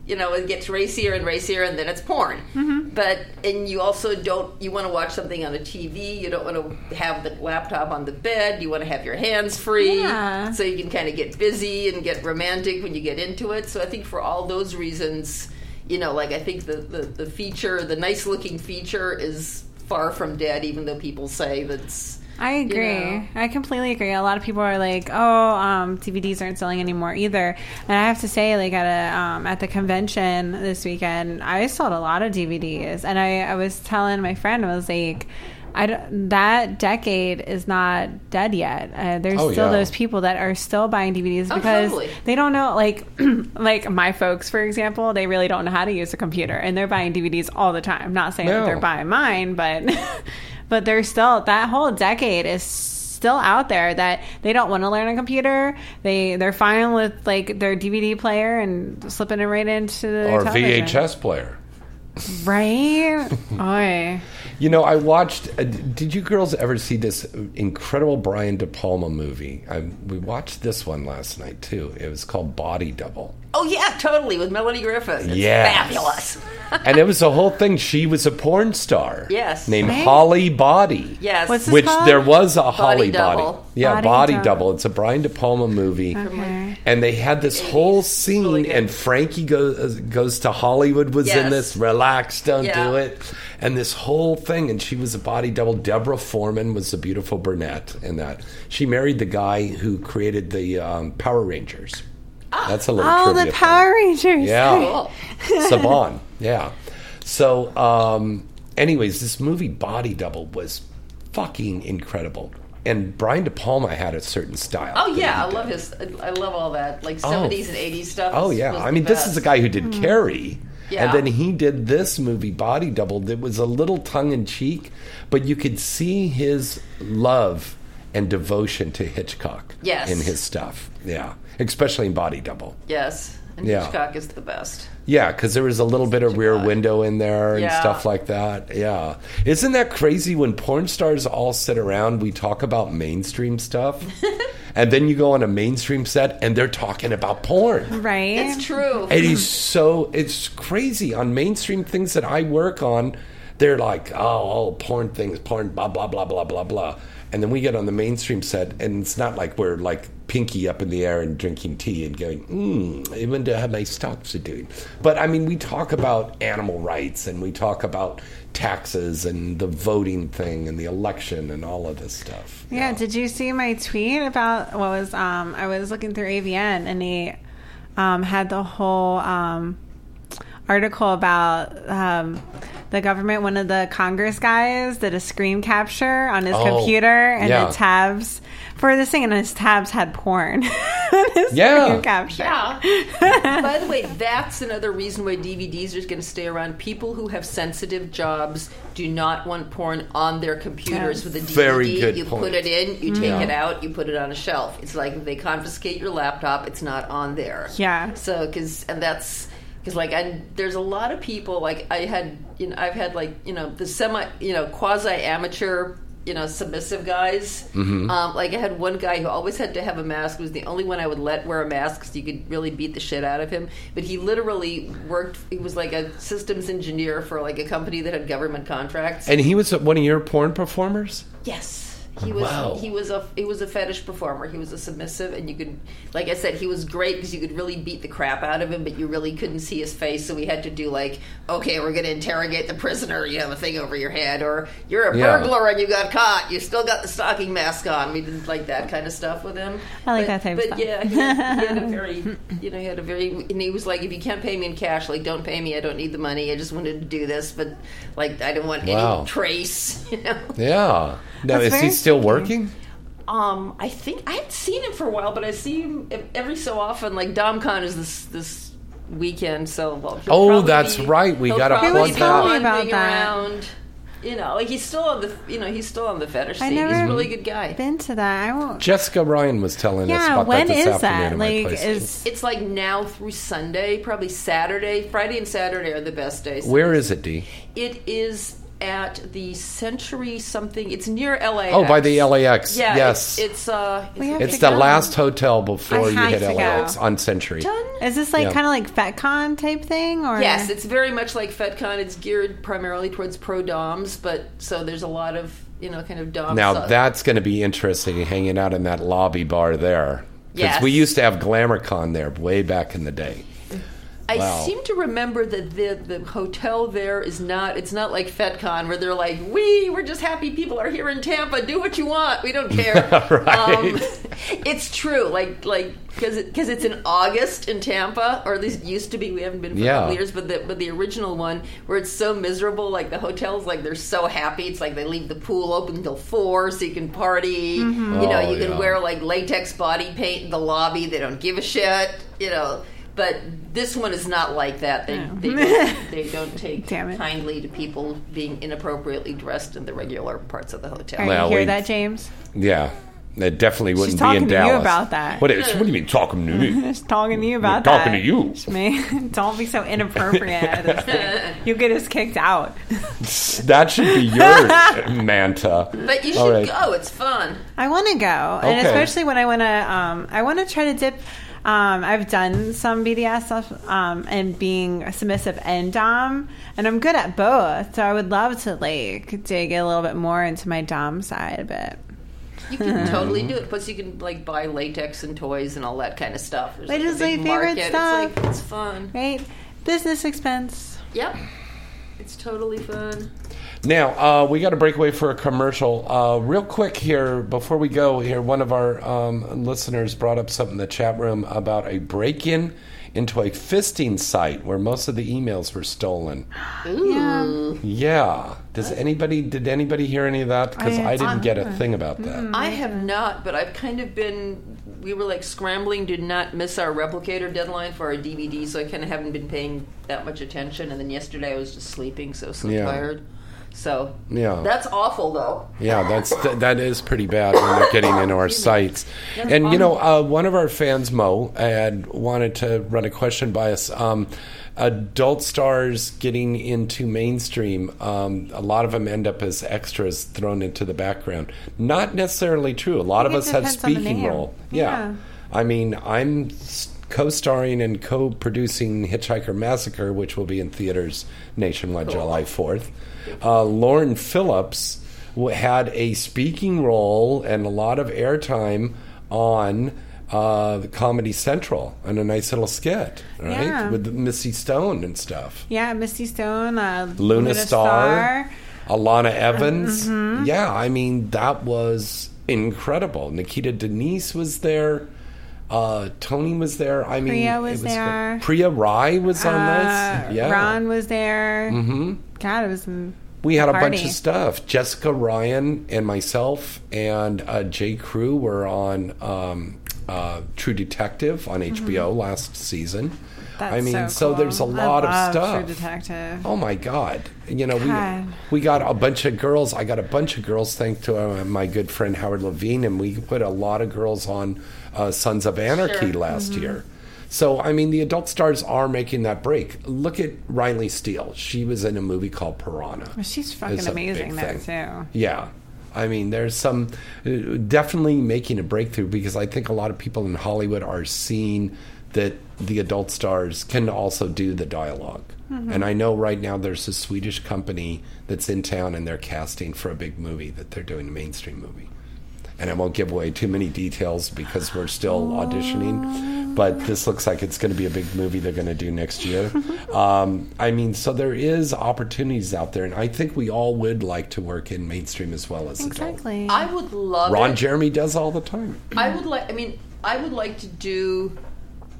you know, it gets racier and racier, and then it's porn. Mm-hmm. But and you also don't you want to watch something on a TV. You don't want to have the laptop on the bed. You want to have your hands free, Yeah. so you can kind of get busy and get romantic when you get into it. So I think for all those reasons, you know, like I think the the, the feature, the nice looking feature, is far from dead. Even though people say that's I agree. know? I completely agree. A lot of people are like, "Oh, um, DVDs aren't selling anymore either." And I have to say, like at a um, at the convention this weekend, I sold a lot of DVDs, and I, I was telling my friend, I was like. I don't, that decade is not dead yet. Uh, there's Oh, still yeah. those people that are still buying DVDs Oh, because totally. they don't know. Like, like my folks, for example, they really don't know how to use a computer, and they're buying DVDs all the time. Not saying that they're buying mine, but but they're still that whole decade is still out there that they don't want to learn a computer. They they're fine with like their DVD player and slipping it right into the Or television. VHS player. right? Oy. You know, I watched. Uh, did you girls ever see this incredible Brian De Palma movie? I, we watched this one last night too. It was called Body Double, oh yeah, totally with Melanie Griffith. It's Yes. fabulous. and it was the whole thing. She was a porn star, Yes. named Right. Holly Body. yes, What's this Which called? there was a Holly Double. Body. Yeah, Body Body, Double. Double. It's a Brian De Palma movie. Okay. And they had this whole scene, really and Frankie goes goes to Hollywood. Was in this. Relax, don't Yeah. do it. And this whole thing, and she was a body double. Deborah Foreman was a beautiful brunette in that. She married the guy who created the um, Power Rangers. That's a little Oh, trivia the thing. Power Rangers. Yeah. Cool. Saban. Yeah. So, um, anyways, this movie Body Double was fucking incredible. And Brian De Palma had a certain style. Oh yeah, I love his. I love all that like Oh. seventies and eighties stuff. Oh yeah, I the mean, this is best. the guy who did Carrie, Yeah. and then he did this movie Body Double. That was a little tongue in cheek, but you could see his love and devotion to Hitchcock Yes. in his stuff. Yeah, especially in Body Double. Yes, and Yeah. Hitchcock is the best. Yeah, because there was a little bit of rear guy. window in there and Yeah. stuff like that. Yeah. Isn't that crazy when porn stars all sit around, we talk about mainstream stuff, and then you go on a mainstream set and they're talking about porn. Right. It's true. It is so, it's crazy. On mainstream things that I work on, they're like, oh, oh, porn things, porn, blah, blah, blah, blah, blah, blah. And then we get on the mainstream set, and it's not like we're like pinky up in the air and drinking tea and going, hmm, I wonder how my stocks are doing. But I mean, we talk about animal rights and we talk about taxes and the voting thing and the election and all of this stuff. Yeah, did you see my tweet about what was um I was looking through AVN and he um had the whole um article about um the government one of the Congress guys did a screen capture on his Oh, computer and yeah. the tabs for this thing and his tabs had porn. his Yeah. screen capture. Yeah. By the way, that's another reason why DVDs are going to stay around. People who have sensitive jobs do not want porn on their computers Yeah. with a DVD. Very good you point. put it in, you take Yeah. it out, you put it on a shelf. It's like if they confiscate your laptop, it's not on there. Yeah. So, because and that's because like I there's a lot of people like I had you know I've had like you know the semi you know quasi amateur you know, submissive guys. Mm-hmm. Um, like I had one guy who always had to have a mask. Was the only one I would let wear a mask because you could really beat the shit out of him. But he literally worked. He was like a systems engineer for like a company that had government contracts. And he was one of your porn performers? Yes. He was Wow. he was a he was a fetish performer. He was a submissive, and you could, like I said, he was great because you could really beat the crap out of him, but you really couldn't see his face. So we had to do like, okay, we're going to interrogate the prisoner. You have a thing over your head, or you're a Yeah. burglar and you got caught. You still got the stocking mask on. We did like that kind of stuff with him. I like but, that type of but yeah, he had, he had a very, you know, he had a very, and he was like, if you can't pay me in cash, like don't pay me. I don't need the money. I just wanted to do this, but like I don't want Wow. any trace. You know. Yeah. Now, That's is he very still working? Um, I think I haven't seen him for a while, but I see him every so often. Like DomCon is this this weekend, so well. Oh, that's be- right. We gotta probably plug be that. Tell me about that. Around, you know, like he's still on the you know he's still on the fetish I scene. He's a really good guy. Been to that? I won't. Jessica Ryan was telling us Yeah, about when that this is afternoon that? Like, is It's like now through Sunday, probably Saturday. Friday and Saturday are the best days. Where is it, Dee? It is at the Century something. It's near LA. Oh, by the LAX. Yeah, yes. It's, it's uh. We is have it It's the go. last hotel before I you hit LAX go. on Century. done? is this like Yeah. kind of like FetCon type thing, or Yes, it's very much like FetCon. It's geared primarily towards pro doms, but so there's a lot of you know kind of dom. Now stuff. that's going to be interesting hanging out in that lobby bar there. Because Yes. we used to have GlamourCon there way back in the day. I wow. seem to remember that the the hotel there is not. It's not like FetCon where they're like, we we're just happy people are here in Tampa. Do what you want. We don't care. Um, it's true. Like like because because it's in August in Tampa, or at least it used to be. We haven't been for a couple years, but the but the original one where it's so miserable. Like the hotels, like they're so happy. It's like they leave the pool open until four, so you can party. You know, Oh, you can yeah. wear like latex body paint in the lobby. They don't give a shit. You know. But this one is not like that. They, they, don't, they don't take kindly to people being inappropriately dressed in the regular parts of the hotel. Are Well, you hear we- that, James? Yeah. It definitely wouldn't be in to you Dallas. about that. What, is, what do you mean talking to me? Just talking to you about We're that. talking to you. Man, don't be so inappropriate. at this thing. You'll get us kicked out. that should be your manta. But you should All right. go. It's fun. I want to go, and especially when I want to. Um, I want to try to dip. Um, I've done some BDS stuff um, and being submissive and dom, and I'm good at both. So I would love to like dig a little bit more into my dom side a bit. You can totally do it. Plus, you can like buy latex and toys and all that kind of stuff. There's, Which like, is my favorite market. stuff. It's like it's fun. Right? Business expense. Yep, it's totally fun. Now, uh, we got to break away for a commercial. Uh, real quick here, before we go here, one of our um, listeners brought up something in the chat room about a break in into a fisting site where most of the emails were stolen. Ooh. Yeah. Does anybody, did anybody hear any of that? Because I- I, didn't get a thing about that. I have not, but I've kind of been. We were like scrambling to not miss our replicator deadline for our DVD, so I kind of haven't been paying that much attention. And then yesterday I was just sleeping, so so Yeah. tired. So Yeah. that's awful though. Yeah, that's th- that is pretty bad when they're getting into our sites. And you know, uh, one of our fans, Mo, had wanted to run a question by us. Um, adult stars getting into mainstream, um, a lot of them end up as extras thrown into the background. Not necessarily true. A lot of us have depends on the speaking role. Yeah. I mean, I'm s- co-starring and co-producing Hitchhiker Massacre, which will be in theaters nationwide July 4th. Uh, Lauren Phillips had a speaking role and a lot of airtime on uh, the Comedy Central and a nice little skit, right? Yeah. With Missy Stone and stuff. Yeah, Misty Stone, uh, Luna, Star, Alana Uh, Evans. mm-hmm. Yeah, I mean that was incredible. Nikita Denise was there. Uh, Tony was there. I mean, Priya it was there. Priya Rai was on Uh, this. Yeah, Ron was there. Mm-hmm. God, it was. we had a party. bunch of stuff. Jessica Ryan and myself and uh, Jay Crew were on um, uh, True Detective on HBO last season. Mm-hmm. That's I mean, so, cool. there's a lot of stuff. True Detective. Oh my God! You know, God. we we got a bunch of girls. I got a bunch of girls thanks to uh, my good friend Howard Levine, and we put a lot of girls on uh, Sons of Anarchy Sure. last Mm-hmm. year. So I mean, the adult stars are making that break. Look at Riley Steele. She was in a movie called Piranha. She's fucking amazing there too. Yeah, I mean, there's some uh, definitely making a breakthrough because I think a lot of people in Hollywood are seeing that the adult stars can also do the dialog And I know right now there's a Swedish company that's in town and they're casting for a big movie that they're doing a mainstream movie. And I won't give away too many details because we're still auditioning. But this looks like it's going to be a big movie they're going to do next year. Um, I mean, so there is opportunities out there, and I think we all would like to work in mainstream as well as adult. Exactly. I would love Ron it. Jeremy does all the time. I would like. I mean, I would like to do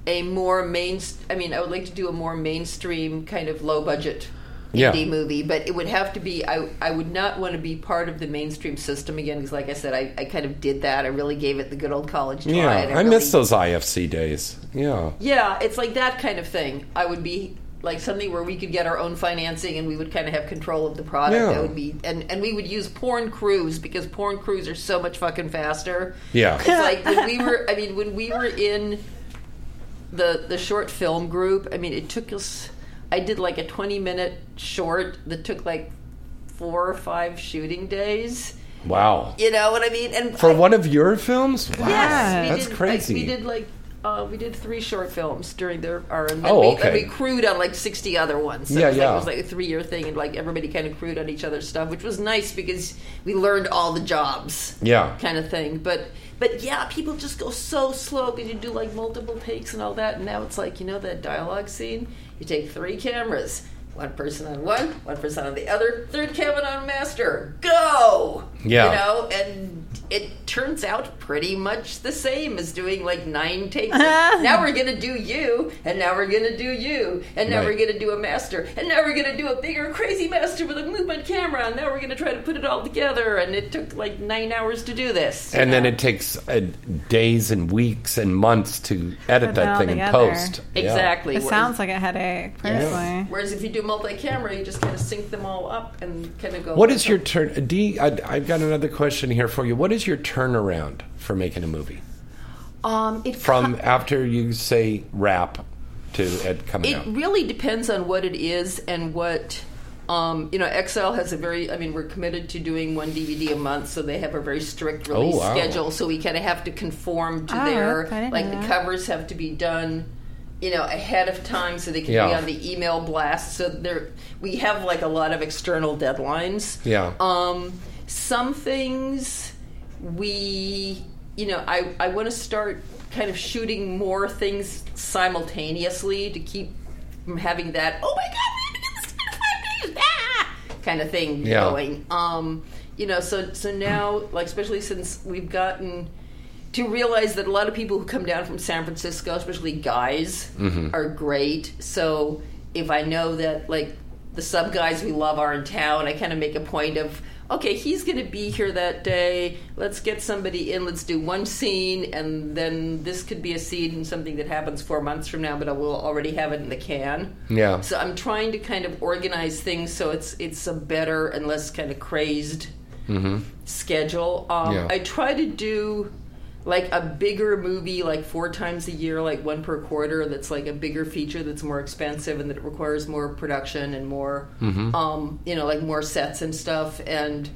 a more main. I mean, I would like to do a more mainstream kind of low budget Yeah. indie movie, but it would have to be. I I would not want to be part of the mainstream system again because, like I said, I, I kind of did that. I really gave it the good old college try. Yeah, and I really- miss those IFC days. Yeah. Yeah, it's like that kind of thing. I would be like something where we could get our own financing and we would kind of have control of the product. Yeah. That would be and and we would use porn crews because porn crews are so much fucking faster. Yeah. It's like when we were I mean when we were in the the short film group, I mean it took us I did like a 20 minute short that took like four or five shooting days. Wow. You know what I mean? And For I- one of your films? Wow. Yes, we That's did, crazy. Like, we did like uh, we did three short films during their our and Oh, we, okay. and we crewed on like sixty other ones. So Yeah, it was, yeah. Like, it was like a three year thing, and like everybody kind of crewed on each other's stuff, which was nice because we learned all the jobs. Yeah. kind of thing. But but yeah, people just go so slow because you do like multiple takes and all that. And now it's like you know that dialogue scene. You take three cameras. One person on one, one person on the other, third camera on master. Go! Yeah. You know, and it turns out pretty much the same as doing like nine takes. now we're gonna do you, and now we're gonna do you, and now Right. we're gonna do a master, and now we're gonna do a bigger crazy master with a movement camera, and now we're gonna try to put it all together. And it took like nine hours to do this. And then it takes uh, days and weeks and months to edit Put that thing in together. post. Yeah. exactly. It Whereas- sounds like a headache, personally. Whereas if you do multi-camera, you just kind of sync them all up and kind of go. What is your turn? Dee, I, I've got another question here for you. What is your turnaround for making a movie? um? It From after you say wrap to it coming It out? really depends on what it is and what. Um, you know, XL has a very. I mean, we're committed to doing one DVD a month, so they have a very strict release Oh, wow. schedule. So we kind of have to conform to Oh, their. okay, I didn't like the that. covers have to be done, you know, ahead of time, so they can Yeah. be on the email blast. So there, we have like a lot of external deadlines. Yeah. Um, some things we, you know, I, I want to start kind of shooting more things simultaneously to keep from having that, oh my God, we have to get this in five days, ah! kind of thing Yeah. going. Um, you know, so, so now, like, especially since we've gotten to realize that a lot of people who come down from San Francisco, especially guys, are great. So if I know that like the sub guys we love are in town, I kind of make a point of okay, he's going to be here that day. Let's get somebody in. Let's do one scene, and then this could be a scene in something that happens four months from now, but I will already have it in the can. Yeah. So I'm trying to kind of organize things so it's it's a better and less kind of crazed schedule. Um, Yeah. I try to do like a bigger movie like four times a year, like one per quarter. That's like a bigger feature that's more expensive and that it requires more production and more, Mm-hmm. um, you know, like more sets and stuff. And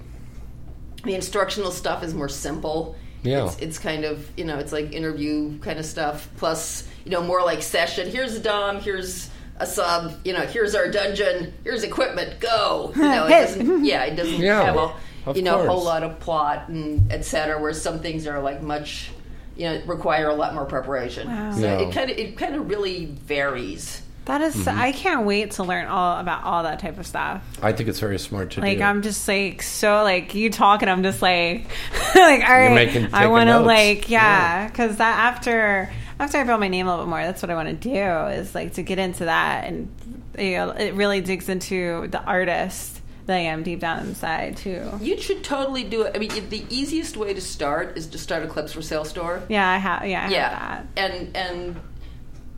the instructional stuff is more simple. Yeah. It's, it's kind of, you know, it's like interview kind of stuff. Plus, you know, more like session. Here's a dom. Here's a sub. You know, here's our dungeon. Here's equipment. Go. You know, it doesn't. Yeah, it doesn't Yeah, have a of you know a whole lot of plot and etc. Where some things are like much, you know, require a lot more preparation. Wow. So Yeah. it kind of it kind of really varies. That is- Mm-hmm. I can't wait to learn all about all that type of stuff. I think it's very smart to Like do. I'm just like so like you talk and I'm just like like all right making- I want to like Yeah. yeah because that after after I build my name a little bit more that's what I want to do is like to get into that and you know it really digs into the artist that I am deep down inside too. You should totally do it. I mean, the easiest way to start is to start a Clips4Sale store. Yeah, I have yeah I yeah have and and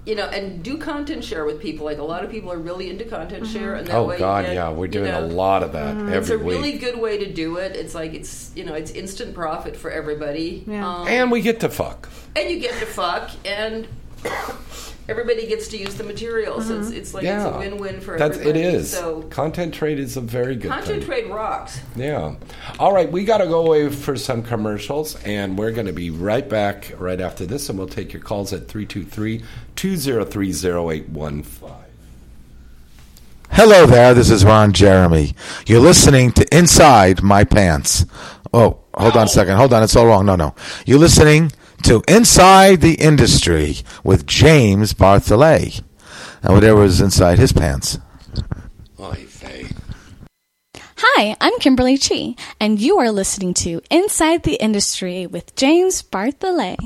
you know and do content share with people like a lot of people are really into content share and that oh, way God, get, yeah. We're you doing know, a lot of that Mm-hmm. it's every a really good way to do it it's like it's you know it's instant profit for everybody Yeah. um, and we get to fuck. and you get to fuck and everybody gets to use the materials. It's, uh-huh. it's like yeah, it's a win-win for That's everybody. it is. So content trade is a very good content thing. trade rocks. Yeah. All right, we got to go away for some commercials, and we're going to be right back right after this, and we'll take your calls at 323 203 0815. Hello there, this is Ron Jeremy. You're listening to Inside My Pants. Oh, hold on a second. Hold on, it's all wrong. No, no. You're listening to Inside the Industry with James Bartholet. And whatever was inside his pants. Oy vey. Hi, I'm Kimberly Chi, and you are listening to Inside the Industry with James Bartholet.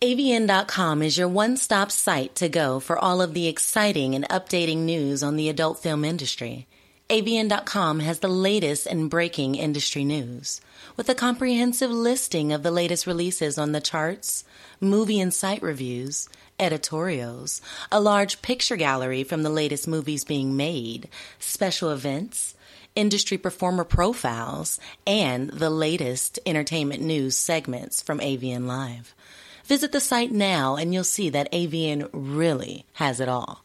AVN.com is your one stop site to go for all of the exciting and updating news on the adult film industry. AVN.com has the latest and breaking industry news with a comprehensive listing of the latest releases on the charts, movie and site reviews, editorials, a large picture gallery from the latest movies being made, special events, industry performer profiles, and the latest entertainment news segments from AVN Live. Visit the site now and you'll see that AVN really has it all.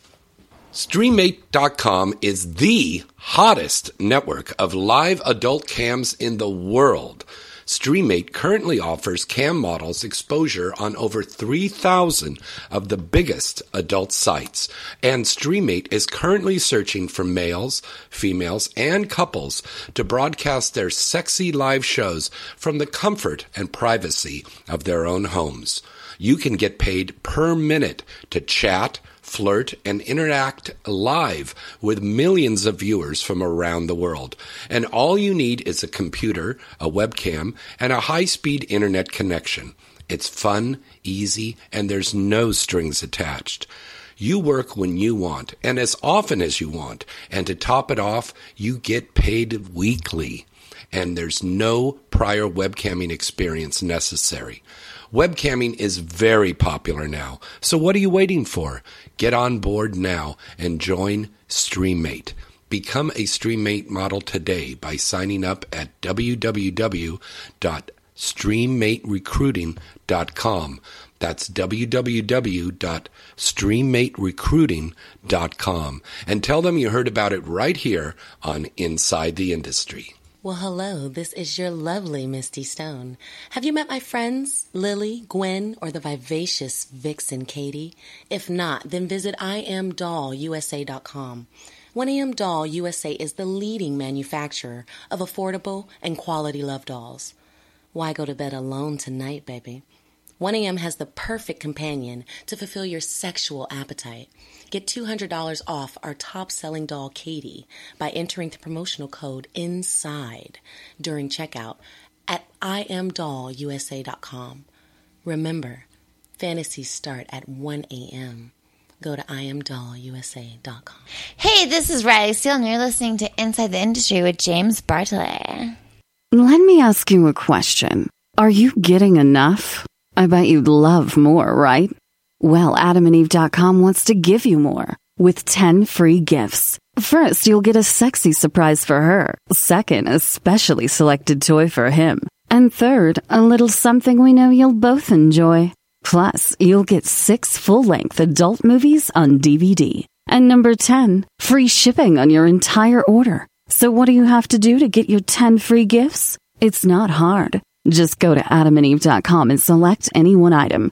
Streamate.com is the hottest network of live adult cams in the world. Streamate currently offers cam models exposure on over 3,000 of the biggest adult sites, and Streamate is currently searching for males, females, and couples to broadcast their sexy live shows from the comfort and privacy of their own homes. You can get paid per minute to chat, flirt, and interact live with millions of viewers from around the world. And all you need is a computer, a webcam, and a high speed internet connection. It's fun, easy, and there's no strings attached. You work when you want and as often as you want. And to top it off, you get paid weekly. And there's no prior webcamming experience necessary. Webcamming is very popular now. So what are you waiting for? Get on board now and join Streamate. Become a Streamate model today by signing up at www.streamaterecruiting.com. That's www.streamaterecruiting.com. And tell them you heard about it right here on Inside the Industry. Well, hello, this is your lovely Misty Stone. Have you met my friends, Lily, Gwen, or the vivacious Vixen Katie? If not, then visit IamDollUSA.com. 1AM Doll USA is the leading manufacturer of affordable and quality love dolls. Why go to bed alone tonight, baby? 1AM has the perfect companion to fulfill your sexual appetite. Get $200 off our top selling doll, Katie, by entering the promotional code INSIDE during checkout at IamDollUSA.com. Remember, fantasies start at 1 a.m. Go to IamDollUSA.com. Hey, this is Riley Steele, and you're listening to Inside the Industry with James Bartholet. Let me ask you a question. Are you getting enough? I bet you'd love more, right? Well, adamandeve.com wants to give you more with 10 free gifts. First, you'll get a sexy surprise for her. Second, a specially selected toy for him. And third, a little something we know you'll both enjoy. Plus, you'll get six full length adult movies on DVD. And number 10, free shipping on your entire order. So, what do you have to do to get your 10 free gifts? It's not hard. Just go to adamandeve.com and select any one item.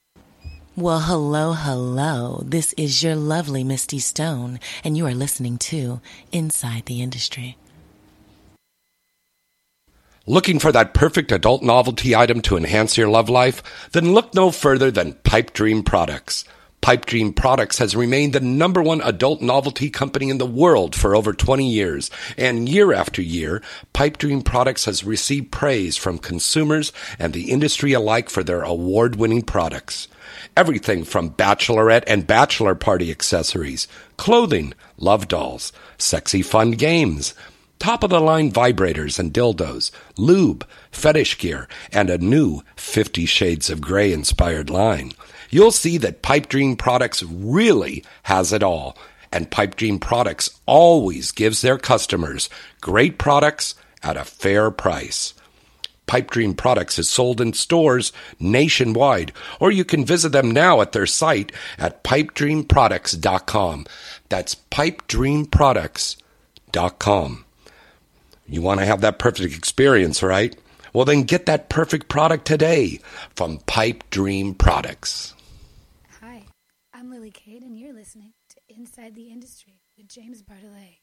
Well, hello, hello. This is your lovely Misty Stone, and you are listening to Inside the Industry. Looking for that perfect adult novelty item to enhance your love life? Then look no further than Pipe Dream Products. Pipe Dream Products has remained the number one adult novelty company in the world for over 20 years, and year after year, Pipe Dream Products has received praise from consumers and the industry alike for their award-winning products. Everything from bachelorette and bachelor party accessories, clothing, love dolls, sexy fun games, top of the line vibrators and dildos, lube, fetish gear, and a new Fifty Shades of Grey inspired line. You'll see that Pipe Dream Products really has it all. And Pipe Dream Products always gives their customers great products at a fair price. Pipe Dream Products is sold in stores nationwide, or you can visit them now at their site at pipedreamproducts.com. That's pipedreamproducts.com. You want to have that perfect experience, right? Well, then get that perfect product today from Pipe Dream Products. Hi, I'm Lily Kate, and you're listening to Inside the Industry with James Bartholet.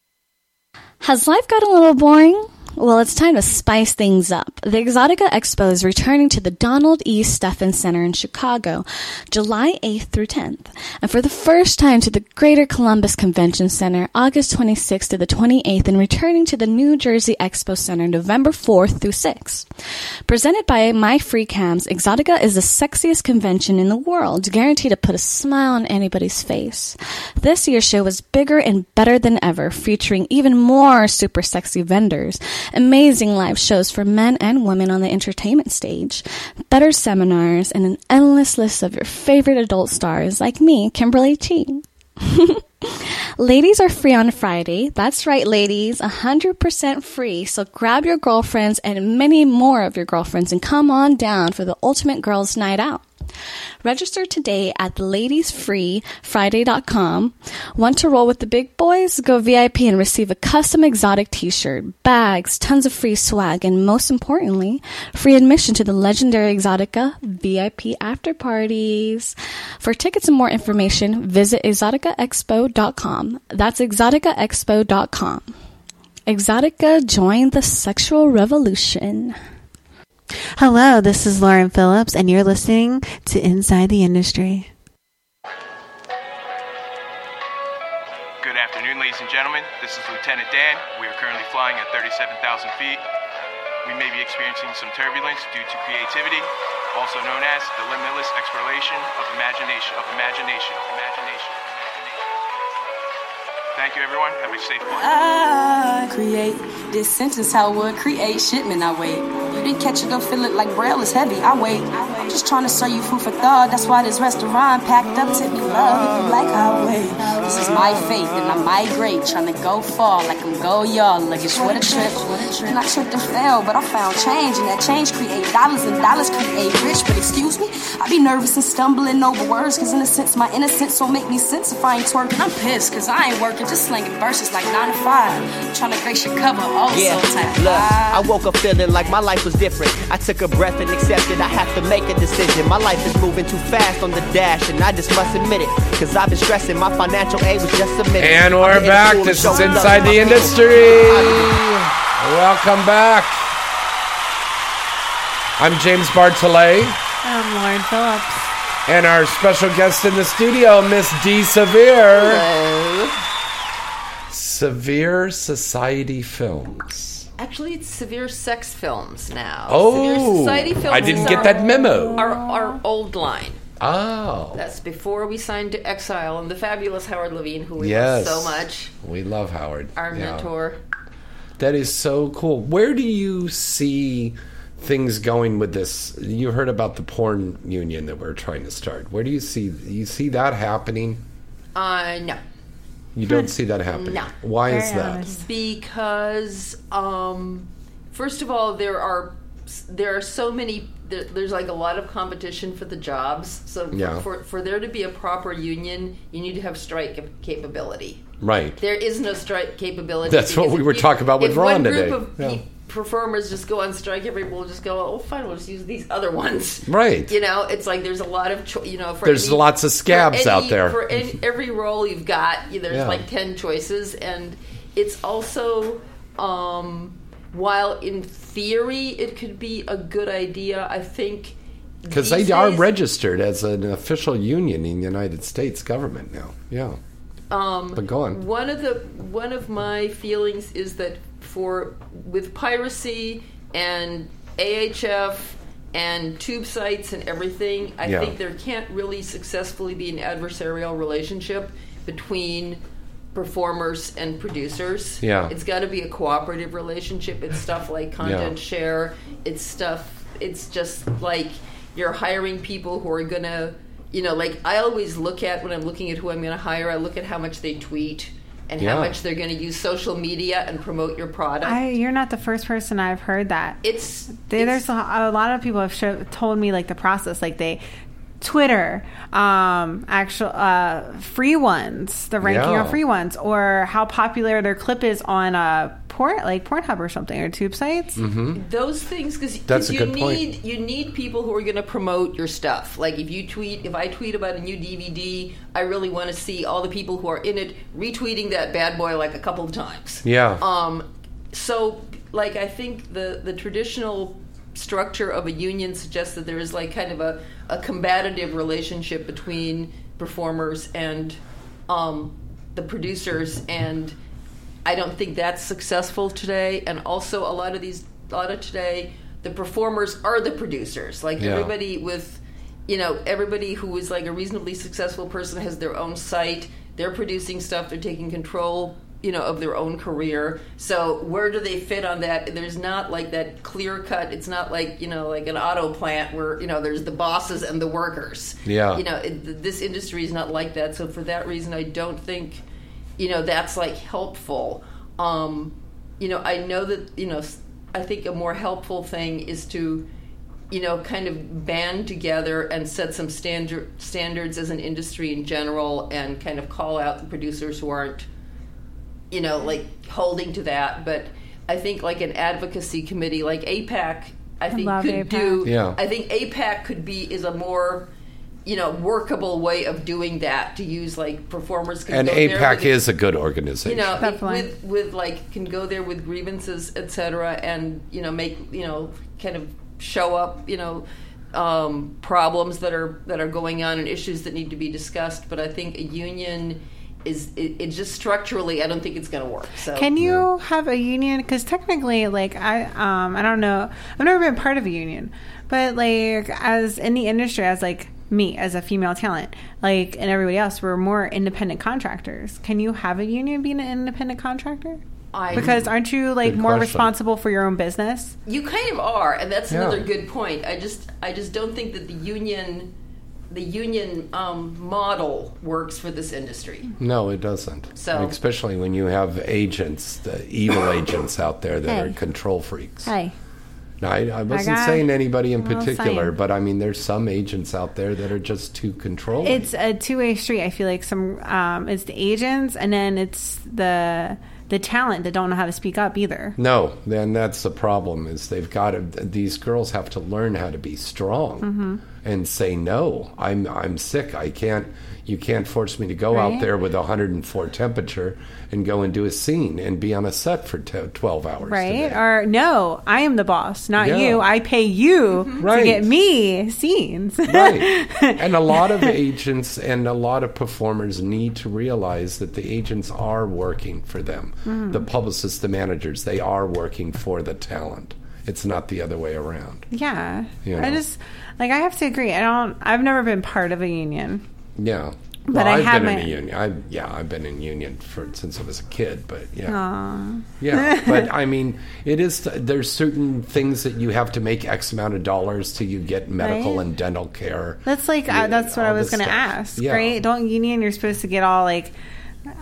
Has life got a little boring? Well, it's time to spice things up. The Exxxotica Expo is returning to the Donald E. Stephens Center in Chicago, July 8th through 10th, and for the first time to the Greater Columbus Convention Center, August 26th to the 28th, and returning to the New Jersey Expo Center, November 4th through 6th. Presented by My Free Cams, Exxxotica is the sexiest convention in the world, guaranteed to put a smile on anybody's face. This year's show was bigger and better than ever, featuring even more super sexy vendors amazing live shows for men and women on the entertainment stage, better seminars, and an endless list of your favorite adult stars like me, Kimberly Chi. ladies are free on Friday. That's right, ladies, 100% free. So grab your girlfriends and many more of your girlfriends and come on down for the ultimate girls' night out. Register today at ladiesfreefriday.com. Want to roll with the big boys? Go VIP and receive a custom exotic t-shirt, bags, tons of free swag, and most importantly, free admission to the legendary Exxxotica VIP after parties. For tickets and more information, visit exoticaexpo.com. That's exoticaexpo.com. Exxxotica join the sexual revolution. Hello, this is Lauren Phillips, and you're listening to Inside the Industry. Good afternoon, ladies and gentlemen. This is Lieutenant Dan. We are currently flying at 37,000 feet. We may be experiencing some turbulence due to creativity, also known as the limitless exploration of imagination, of imagination, imagination. Thank you, everyone. Have a safe flight. I create this sentence, how would create shipment. I wait. You didn't catch it, don't feel it like braille is heavy. I wait. I'm just trying to serve you food for thought. That's why this restaurant packed up to me love. If you like, I wait. This is my faith, and I migrate, trying to go far like I'm go y'all. Luggage what a trip. And I tripped and fell, but I found change, and that change create dollars, and dollars create rich. But excuse me, I be nervous and stumbling over words, cause in a sense, my innocence don't make me sense if I ain't twerking. I'm pissed, cause I ain't working, just slinging verses like 9 to 5. Trying to grace your cover, oh, Yeah, so tight. look, ah. I woke up feeling like my life was different. I took a breath and accepted I have to make a decision. My life is moving too fast on the dash, and I just must admit it. Cause I've been stressing, my financial aid was just submitted. And I've we're back. to This is Inside the Industry. family. Welcome back. I'm James Bartholet, I'm Lauren Phillips. and our special guest in the studio, Miss Dee Severe. Severe Society Films. Actually, it's Severe Sex Films now. Oh, Severe Society Films I didn't get that memo. Our, our old line. Oh, That's before we signed to Exile and the fabulous Howard Levine, who we yes. love so much, We love Howard. our Yeah. mentor. That is so cool. Where do you see things going with this? You heard about the porn union that we're trying to start. Where do you see you see that happening? Uh, no. You don't see that happening. No. Why is that? Because, um, first of all, there are there are so many. There, there's like a lot of competition for the jobs. So Yeah. for for there to be a proper union, you need to have strike capability. Right. There is no strike capability. That's what we were if- talking about with Ron today. Of Yeah. Pe- performers just go on strike, everyone will just go, oh, fine, we'll just use these other ones. Right. You know, it's like there's a lot of, cho- you know, for There's any- lots of scabs any- out there. For any, every role you've got, you- there's Yeah. like 10 choices. And it's also, um, while in theory it could be a good idea, I think. Because they are registered as an official union in the United States government now. Yeah. Um, But go on. One of the one of my feelings is that for with piracy and AHF and tube sites and everything, I Yeah. think there can't really successfully be an adversarial relationship between performers and producers. Yeah. It's got to be a cooperative relationship. It's stuff like content Yeah. share. It's stuff. It's just like you're hiring people who are gonna, you know, like I always look at when I'm looking at who I'm gonna hire. I look at how much they tweet and Yeah. how much they're going to use social media and promote your product. I, you're not the first person I've heard that. It's, There- there's a, a lot of people have show, told me like the process, like they Twitter, um, actual uh, free ones, the ranking Yeah. of free ones, or how popular their clip is on uh, porn, like Pornhub or something, or tube sites. Mm-hmm. those things because you good point. need you need people who are going to promote your stuff. Like if you tweet, if I tweet about a new DVD, I really want to see all the people who are in it retweeting that bad boy like a couple of times. Yeah. Um, so like I think the the traditional structure of a union suggests that there is like kind of a, a combative relationship between performers and um, the producers and I don't think that's successful today. And also a lot of these a lot of today the performers are the producers. Like Yeah. everybody with you know everybody who is like a reasonably successful person has their own site. They're producing stuff. They're taking control you know of their own career. So where do they fit on that? There's not like that clear cut. It's not like you know like an auto plant where you know there's the bosses and the workers. Yeah. you know it, this industry is not like that. So for that reason i don't think you know that's like helpful um you know i know that you know i think a more helpful thing is to you know kind of band together and set some standard standards as an industry in general and kind of call out the producers who aren't you know like holding to that but i think like an advocacy committee like apac i think could APAC. do Yeah. i think apac could be is a more you know workable way of doing that to use like performers can And go there APAC with- is a good organization. you know, Definitely. with with like can go there with grievances, etc., and you know make you know kind of show up you know um, problems that are that are going on and issues that need to be discussed. But I think a union is it, it just structurally, I don't think it's going to work. So Can you have a union? Because technically, like I, um, I don't know. I've never been part of a union, but like as in the industry, as like me as a female talent, like and everybody else, we're more independent contractors. Can you have a union being an independent contractor? I- because aren't you like more question. responsible for your own business? You kind of are, and that's Yeah. another good point. I just I just don't think that the union the union um, model works for this industry. No, it doesn't. So- especially when you have agents, the evil agents out there that Hey. are control freaks. Hey, No, I, I wasn't got- saying anybody in particular, saying. but I mean, there's some agents out there that are just too controlling. it's a two way street. I feel like some um, it's the agents, and then it's the the talent that don't know how to speak up either. no, then that's the problem. Is they've got to. These girls have to learn how to be strong Mm-hmm. and say no. I'm I'm sick. I can't. You can't force me to go out there with 104 temperature and go and do a scene and be on a set for t- 12 hours. right? Or no, I am the boss, not Yeah. you. I pay you Right. to get me scenes. right. And a lot of agents and a lot of performers need to realize that the agents are working for them. Mhm. The publicists, the managers, they are working for the talent. It's not the other way around. yeah, You I just like I have to agree. I don't. I've never been part of a union. Yeah. But well, I have been in a union. I, yeah, I've been in union for since I was a kid. But yeah, Aw. yeah. But I mean, it is. There's certain things that you have to make X amount of dollars till you get medical Right. and dental care. That's like Yeah, uh, that's what I was going to ask. Yeah. Right? Don't union? You're supposed to get all like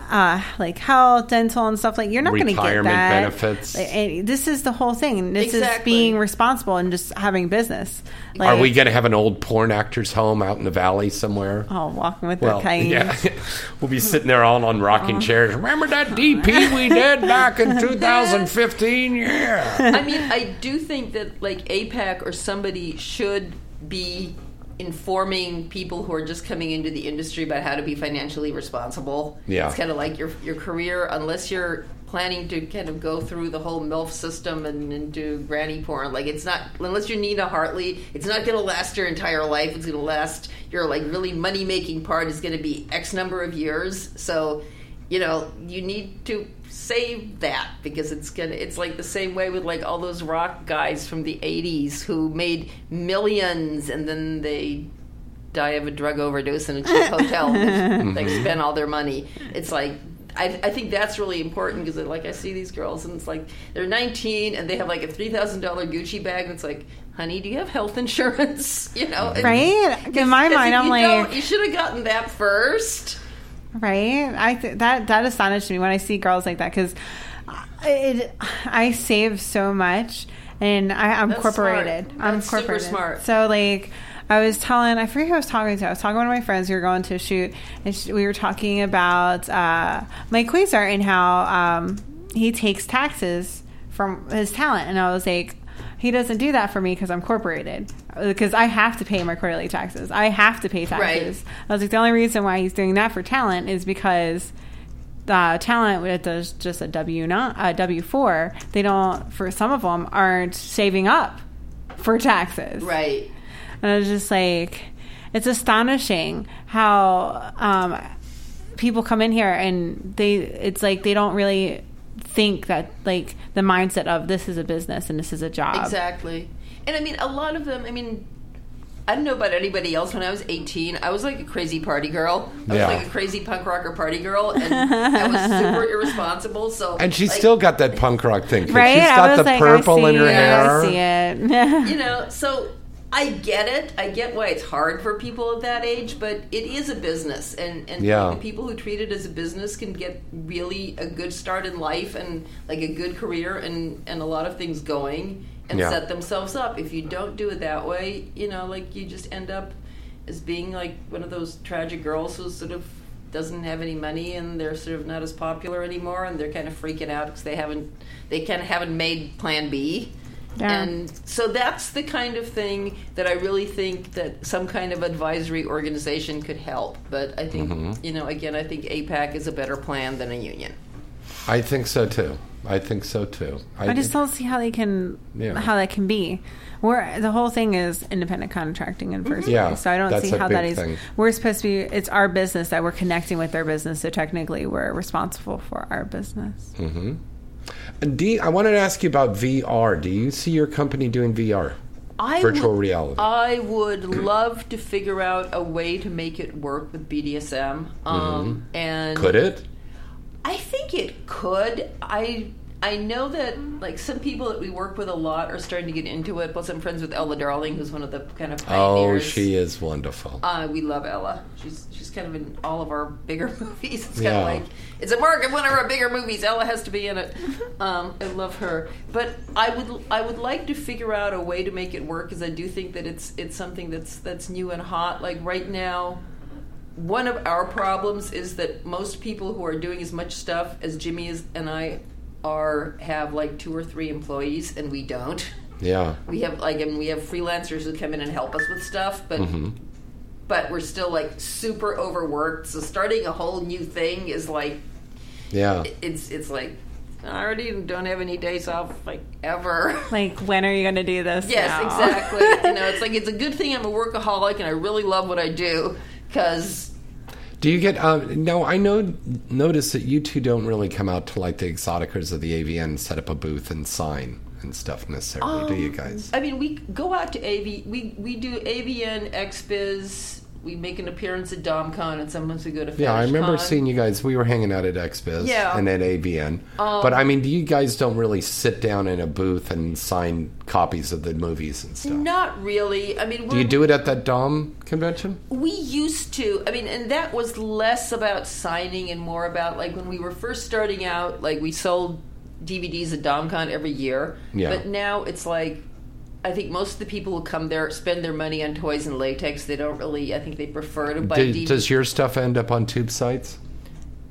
uh, like health, dental, and stuff. Like you're not going to get Retirement that. benefits. Like, and this is the whole thing. This is being responsible and just having business. Like, Are we going to have an old porn actor's home out in the valley somewhere? Oh, walking with Well, the cane. yeah, we'll be sitting there all on rocking chairs. Remember that DP we did back in 2015? Yeah. I mean, I do think that like APAC or somebody should be informing people who are just coming into the industry about how to be financially responsible. Yeah. It's kind of like your your career, unless you're planning to kind of go through the whole MILF system and, and do granny porn. Like it's not unless you're Nina Hartley, it's not going to last your entire life. It's going to last your like really money making part is going to be X number of years. So, you know, you need to save that because it's gonna it's like the same way with like all those rock guys from the 80s who made millions and then they die of a drug overdose in a cheap hotel they mhm. spend all their money it's like I, I think that's really important because like I see these girls and it's like they're 19 and they have like a three thousand dollar Gucci bag and it's like, honey, do you have health insurance? You know, And- Right? In my mind, if I'm like- you should have gotten that first. Right? I th- that that astonished me when I see girls like that because it I save so much and I, incorporated. smart. I'm super smart. So like. I was telling, I forget who I was talking to. I was talking to one of my friends. We were going to a shoot, and she, we were talking about uh, Mike Quasar and how um, he takes taxes from his talent. And I was like, he doesn't do that for me because I'm corporated. Because I have to pay my quarterly taxes. I have to pay taxes. I was like, the only reason why he's doing that for talent is because the talent with does just a W not a W four. They don't for some of them aren't saving up for taxes. Right. And I was just like, it's astonishing how um, people come in here and they it's like they don't really think that like the mindset of this is a business and this is a job. Exactly. And I mean, a lot of them, I mean, I don't know about anybody else. When I was 18, I was like a crazy party girl. I Yeah. was like a crazy punk rocker party girl, and I was super irresponsible. So, And she's like, still got that punk rock thing, Right? She's I got the like, I purple in her it, hair. I see it. you know, so I get it. I get why it's hard for people of that age, but it is a business, and and Yeah. the people who treat it as a business can get really a good start in life and like a good career and and a lot of things going and Yeah. set themselves up. If you don't do it that way, you know, like you just end up as being like one of those tragic girls who sort of doesn't have any money and they're sort of not as popular anymore and they're kind of freaking out because they haven't they kind of haven't made plan B. Yeah. And so that's the kind of thing that I really think that some kind of advisory organization could help. But I think, Mhm. you know, again, I think APAC is a better plan than a union. I think so too. I think so too. I just don't see how they can Yeah. how that can be. Where the whole thing is independent contracting in 1st Yeah, place. So I don't see how that is. thing. We're supposed to be. It's our business that we're connecting with their business. So technically, we're responsible for our business. hmm And Dee, I wanted to ask you about VR. Do you see your company doing VR? I Virtual would, reality. I would love to figure out a way to make it work with BDSM. Um, And Mm-hmm. Could it? I think it could. I I know that like some people that we work with a lot are starting to get into it. Plus, I'm friends with Ella Darling, who's one of the kind of Oh, she is wonderful. Uh, we love Ella. She's she's kind of in all of our bigger movies. It's kind Yeah. of like it's a mark of one of our bigger movies. Ella has to be in it. Um, I love her, but I would I would like to figure out a way to make it work because I do think that it's it's something that's that's new and hot. Like right now, one of our problems is that most people who are doing as much stuff as Jimmy is and I are have like two or three employees, and we don't. Yeah. We have like, and we have freelancers who come in and help us with stuff, but hmm but we're still like super overworked. So starting a whole new thing is like Yeah. it's it's like I already don't have any days off like ever. Like, when are you going to do this? yes, now? exactly. you know, it's like it's a good thing I'm a workaholic and I really love what I do because Do you get? Um, no, I know. Notice that you two don't really come out to like the Exxxoticas of the AVN, set up a booth and sign and stuff necessarily, do you Um, guys? I mean, we go out to AV. We we do AVN, XBiz. We make an appearance at DomCon, and sometimes we go to. Yeah, I remember FetishCon. seeing you guys. We were hanging out at XBiz Yeah. and at AVN. Um, but I mean, do you guys don't really sit down in a booth and sign copies of the movies and stuff? Not really. I mean, Do you do it at that Dom convention? We used to. I mean, and that was less about signing and more about like when we were first starting out. Like we sold DVDs at DomCon every year. Yeah. But now it's like. I think most of the people who come there spend their money on toys and latex. They don't really. I think they prefer to buy Do- does your stuff end up on tube sites?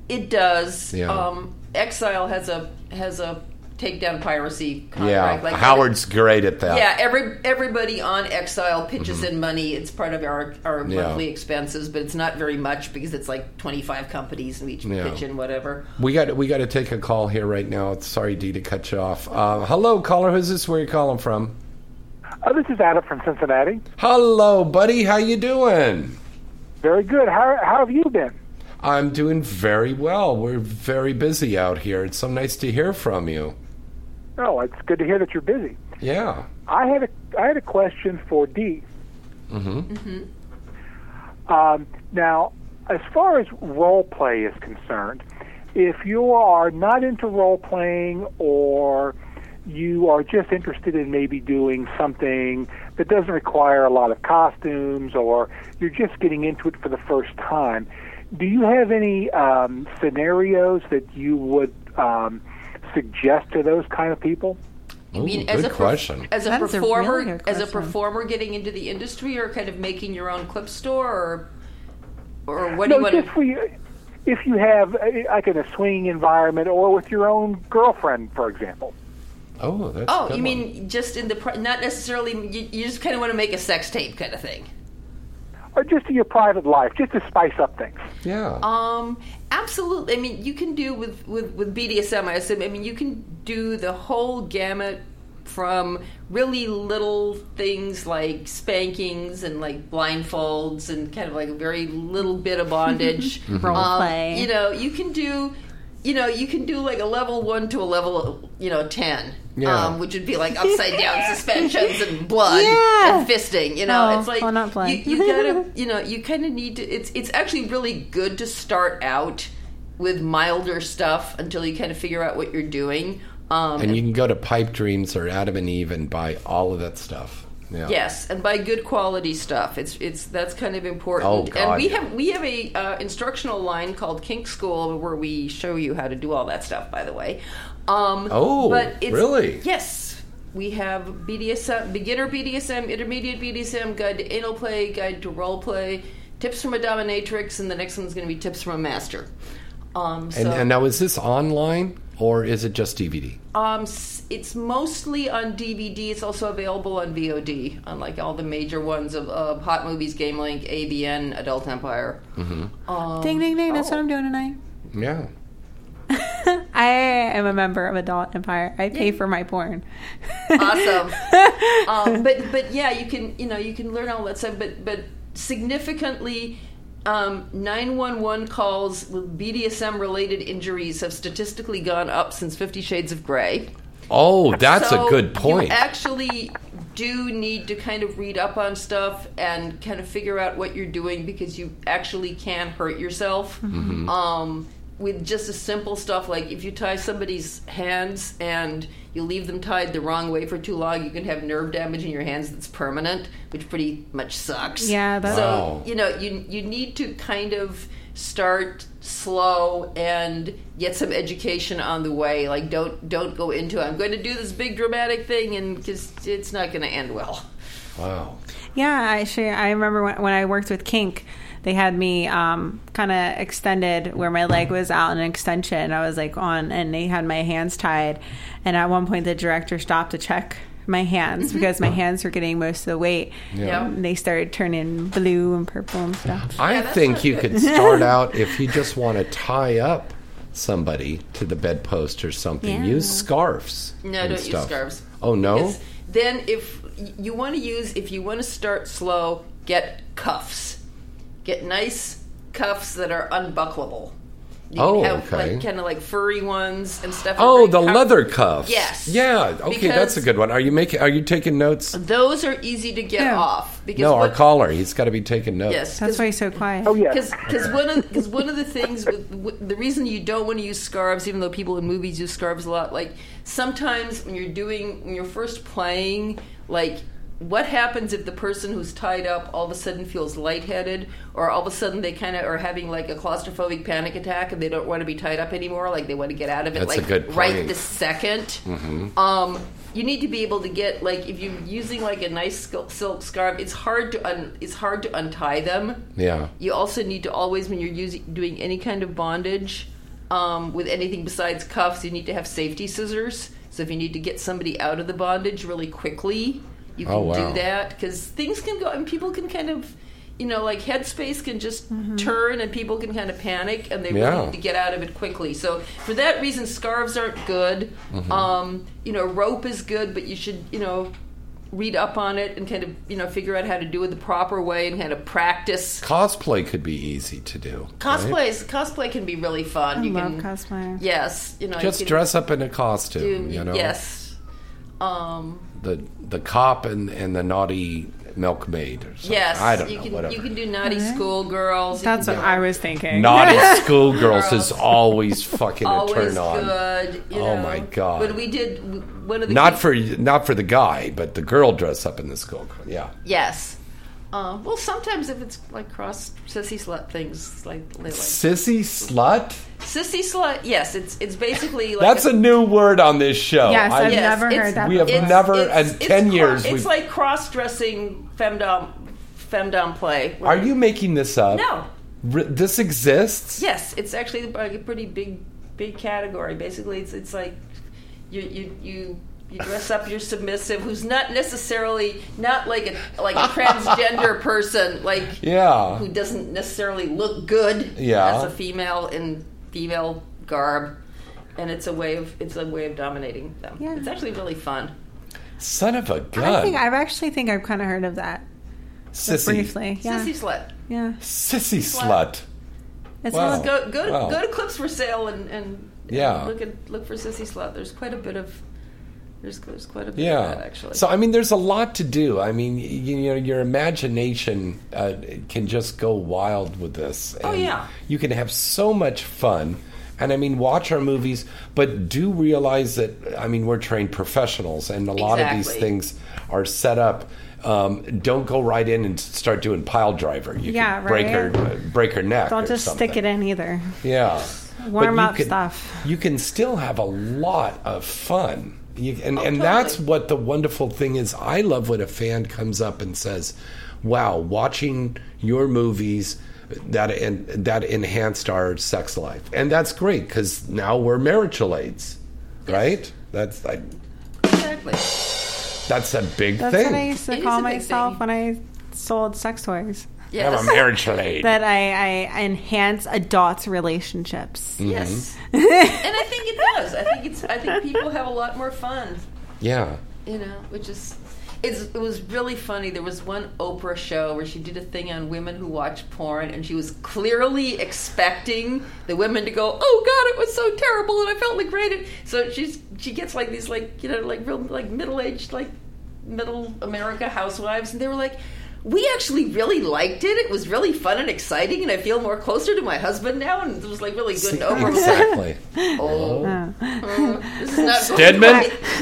It does. Yeah. Um, Exile has a has a takedown piracy yeah. Like Howard's great at that. Yeah, every everybody on Exile pitches in money. It's part of our our Mm-hmm. Yeah. monthly expenses, but it's not very much because it's like twenty five companies and we each Yeah. pitch in whatever. We got we got to take a call here right now. Sorry, Dee, to cut you off. Uh, hello, caller. Who's this? Where you calling from? Oh, this is Adam from Cincinnati. Hello, buddy. How you doing? Very good. How, how have you been? I'm doing very well. We're very busy out here. It's so nice to hear from you. Oh, it's good to hear that you're busy. Yeah. I had a I had a question for Dee. Mm-hmm. Um, now, as far as role play is concerned, if you are not into role playing or you are just interested in maybe doing something that doesn't require a lot of costumes or you're just getting into it for the first time, do you have any um, scenarios that you would um, suggest to those kind of people? I mean, Ooh, as good a perf- question. as a That is a performer, really good as a performer getting into the industry, or kind of making your own clip store, or or what no, do you want just for you, if you have uh, like in a swinging environment or with your own girlfriend, for example. Oh, that's Oh, you mean just in the pri- not necessarily you, you just kind of want to make a sex tape kind of thing. Or just in your private life, just to spice up things. Yeah. Um, absolutely. I mean, you can do with with with BDSM. I assume. I mean, you can do the whole gamut from really little things like spankings and like blindfolds and kind of like a very little bit of bondage. Role Um, play. You know, you can do. You know, you can do like a level one to a level, you know, ten, Yeah. um, which would be like upside down suspensions and blood Yeah. and fisting. You know, Oh, it's like well, not blood. you, you gotta, you know, you kind of need to. It's it's actually really good to start out with milder stuff until you kind of figure out what you're doing. Um, and you can go to Pipe Dreams or Adam and Eve and buy all of that stuff. Yeah. Yes, and buy good quality stuff. It's it's that's kind of important. Oh, God, and we have we have a uh, instructional line called Kink School where we show you how to do all that stuff. By the way. Um, Oh, but it's, really? Yes. We have BDSM, beginner BDSM, intermediate BDSM, guide to anal play, guide to role play, tips from a dominatrix, and the next one's going to be tips from a master. Um, so, And, and now, is this online or is it just DVD? um, it's mostly on DVD. It's also available on VOD, unlike all the major ones of uh, Hot Movies, Game Link, AEBN, Adult Empire. Mm-hmm. Um, ding, ding, ding. That's oh. what I'm doing tonight. Yeah. I am a member of Adult Empire. I pay for my porn. awesome. um, but but yeah, you can you know you can learn all that stuff. But but significantly, um, nine one one calls with BDSM related injuries have statistically gone up since Fifty Shades of Grey. Oh, that's So a good point. You actually do need to kind of read up on stuff and kind of figure out what you're doing because you actually can hurt yourself. Mhm. Um, with just a simple stuff like if you tie somebody's hands and you leave them tied the wrong way for too long, you can have nerve damage in your hands that's permanent, which pretty much sucks. Yeah, that's- so Wow. you know you you need to kind of start slow and get some education on the way. Like don't don't go into I'm going to do this big dramatic thing and because it's not going to end well. Wow. Yeah, actually, I remember when, when I worked with Kink, they had me um, kind of extended where my leg was out in an extension. I was like on, and they had my hands tied. And at one point, the director stopped to check my hands because my hands were getting most of the weight. Yeah. And they started turning blue and purple and stuff. I think you could start out if you just want to tie up somebody to the bedpost or something. Yeah. Use scarves. No, and don't use scarves. Oh no. Because Then if you want to use if you want to start slow, get cuffs. Get nice cuffs that are unbuckleable. You Oh, can have okay. like kind of like furry ones and stuff. Oh, the com- leather cuffs. Yes. Yeah. Okay, that's a good one. Are you making? Are you taking notes? Those are easy to get off because No, our caller. He's got to be taking notes. Yes, That's why he's so quiet. Oh yeah. because one of because one of the things with, with the reason you don't want to use scarves, even though people in movies use scarves a lot, like sometimes when you're doing when you're first playing, like what happens if the person who's tied up all of a sudden feels lightheaded, or all of a sudden they kind of are having like a claustrophobic panic attack and they don't want to be tied up anymore, like they want to get out of it, That's like right this 2nd Mhm. um, you need to be able to get like if you're using like a nice silk scarf, it's hard to un- it's hard to untie them. Yeah. You also need to always, when you're using doing any kind of bondage um, with anything besides cuffs, you need to have safety scissors. So if you need to get somebody out of the bondage really quickly, you can Oh, wow. do that because things can go and people can kind of. You know, like headspace can just turn and people can kind of panic and they Yeah. really need to get out of it quickly. So for that reason, scarves aren't good. Mhm. Um, you know, rope is good, but you should, you know, read up on it and kind of, you know, figure out how to do it the proper way and kind of practice. Cosplay could be easy to do. right? Cosplays, cosplay can be really fun. I you love can, cosplay. Yes, you know, Just you can dress up in a costume. do- you know. Yes. Um, The the cop and and the naughty milkmaid or something. yes, I don't you know. can whatever. you can do naughty schoolgirls. That's what I was thinking. Naughty schoolgirls is always fucking a always turn on. good. You Oh know. my God. When we did one of the Not kids- for not for the guy, but the girl dress up in the school. Yeah. yes. Uh, well, sometimes if it's like cross sissy slut things, like, like Sissy slut. Sissy slut. Yes, it's it's basically like That's a new word on this show. Yes, I've Yes, never it's- heard that. We have before. never, it's- in it's ten cro- years, It's we've. like cross-dressing femdom femdom play. Are you making this up? No. R- this exists. Yes, it's actually like a pretty big big category. Basically, it's it's like you you you. You dress up your submissive, who's not necessarily not like a like a transgender person, like Yeah. who doesn't necessarily look good Yeah. as a female in female garb, and it's a way of it's a way of dominating them. Yeah. It's actually really fun. Son of a I gun. think I've actually think I've kind of heard of that. Sissy. briefly. Yeah. Sissy slut. Yeah. Sissy slut. It's Wow. Go go Wow. go to Clips4Sale and and Yeah. look at look for Sissy Slut. There's quite a bit of there's there's quite a bit Yeah. of that actually. So I mean, there's a lot to do. I mean, you, you know, your imagination uh, can just go wild with this. Oh, yeah. You can have so much fun. And I mean, watch our movies, but do realize that I mean we're trained professionals, and a lot of these things are set up. Um, don't go right in and start doing pile driver. You Yeah, could break right. her break her neck. Don't or just something. stick it in either. Yeah. Warm But you up can- stuff. You can still have a lot of fun. You, and, and totally. that's what the wonderful thing is. I love when a fan comes up and says, Wow, watching your movies that en- that enhanced our sex life. And that's great because now we're marital aids, right? That's like, exactly. that's a big That's thing. what I used to is call myself when I sold sex toys. Yes. I'm a marital aid. That I, I enhance adults' relationships. Mm-hmm. Yes. and I think it does. I think it's I think people have a lot more fun. yeah. You know, which is it's, it was really funny. There was one Oprah show where she did a thing on women who watch porn, and she was clearly expecting the women to go, "Oh God, it was so terrible," and I felt like great. So she's she gets like these like you know like real like middle aged like middle America housewives, and they were like. We actually really liked it. It was really fun and exciting, and I feel more closer to my husband now. And it was like really good. And Oprah Exactly. "Oh, uh, this is not Stedman,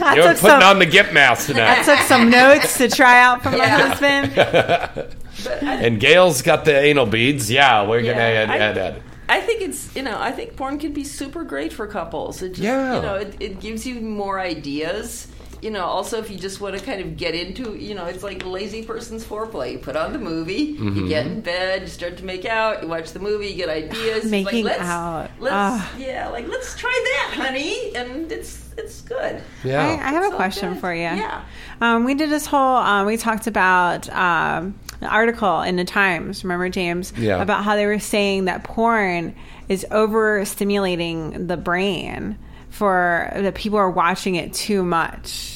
I you're putting some- on the Gip mask I took some notes to try out from my Yeah. husband. and Gayle's got the anal beads. Yeah, we're going to add, I- add, add. I think it's you know I think porn can be super great for couples. It just, Yeah. you know it, it gives you more ideas. You know, also if you just want to kind of get into, you know, it's like lazy person's foreplay. You put on the movie, Mm-hmm. you get in bed, you start to make out, you watch the movie, you get ideas. It's Making like, let's, out. Let's, Ah. yeah, like let's try that, honey, and it's it's good. Yeah. I, I have It's a question good. for you. Yeah. Um, we did this whole, um, we talked about um, an article in the Times, remember, James? Yeah. About how they were saying that porn is overstimulating the brain for that people are watching it too much.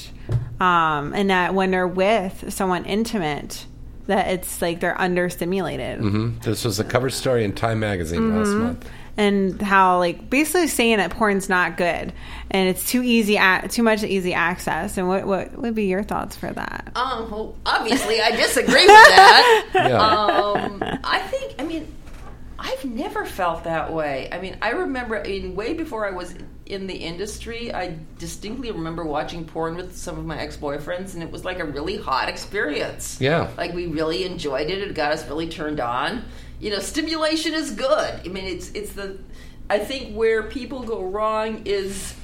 Um, and that when they're with someone intimate, that it's like they're understimulated. hmm This was a cover story in Time Magazine last Mm-hmm. month. and how like basically saying that porn's not good and it's too easy, a- too much easy access. And what what would be your thoughts for that? Um, well, obviously, I disagree with that. Yeah. Um, I think, I mean, I've never felt that way. I mean, I remember, in way before I was in the industry, I distinctly remember watching porn with some of my ex boyfriends, and it was like a really hot experience. Yeah. Like, we really enjoyed it. It got us really turned on. You know, stimulation is good. I mean, it's, it's the, I think where people go wrong is,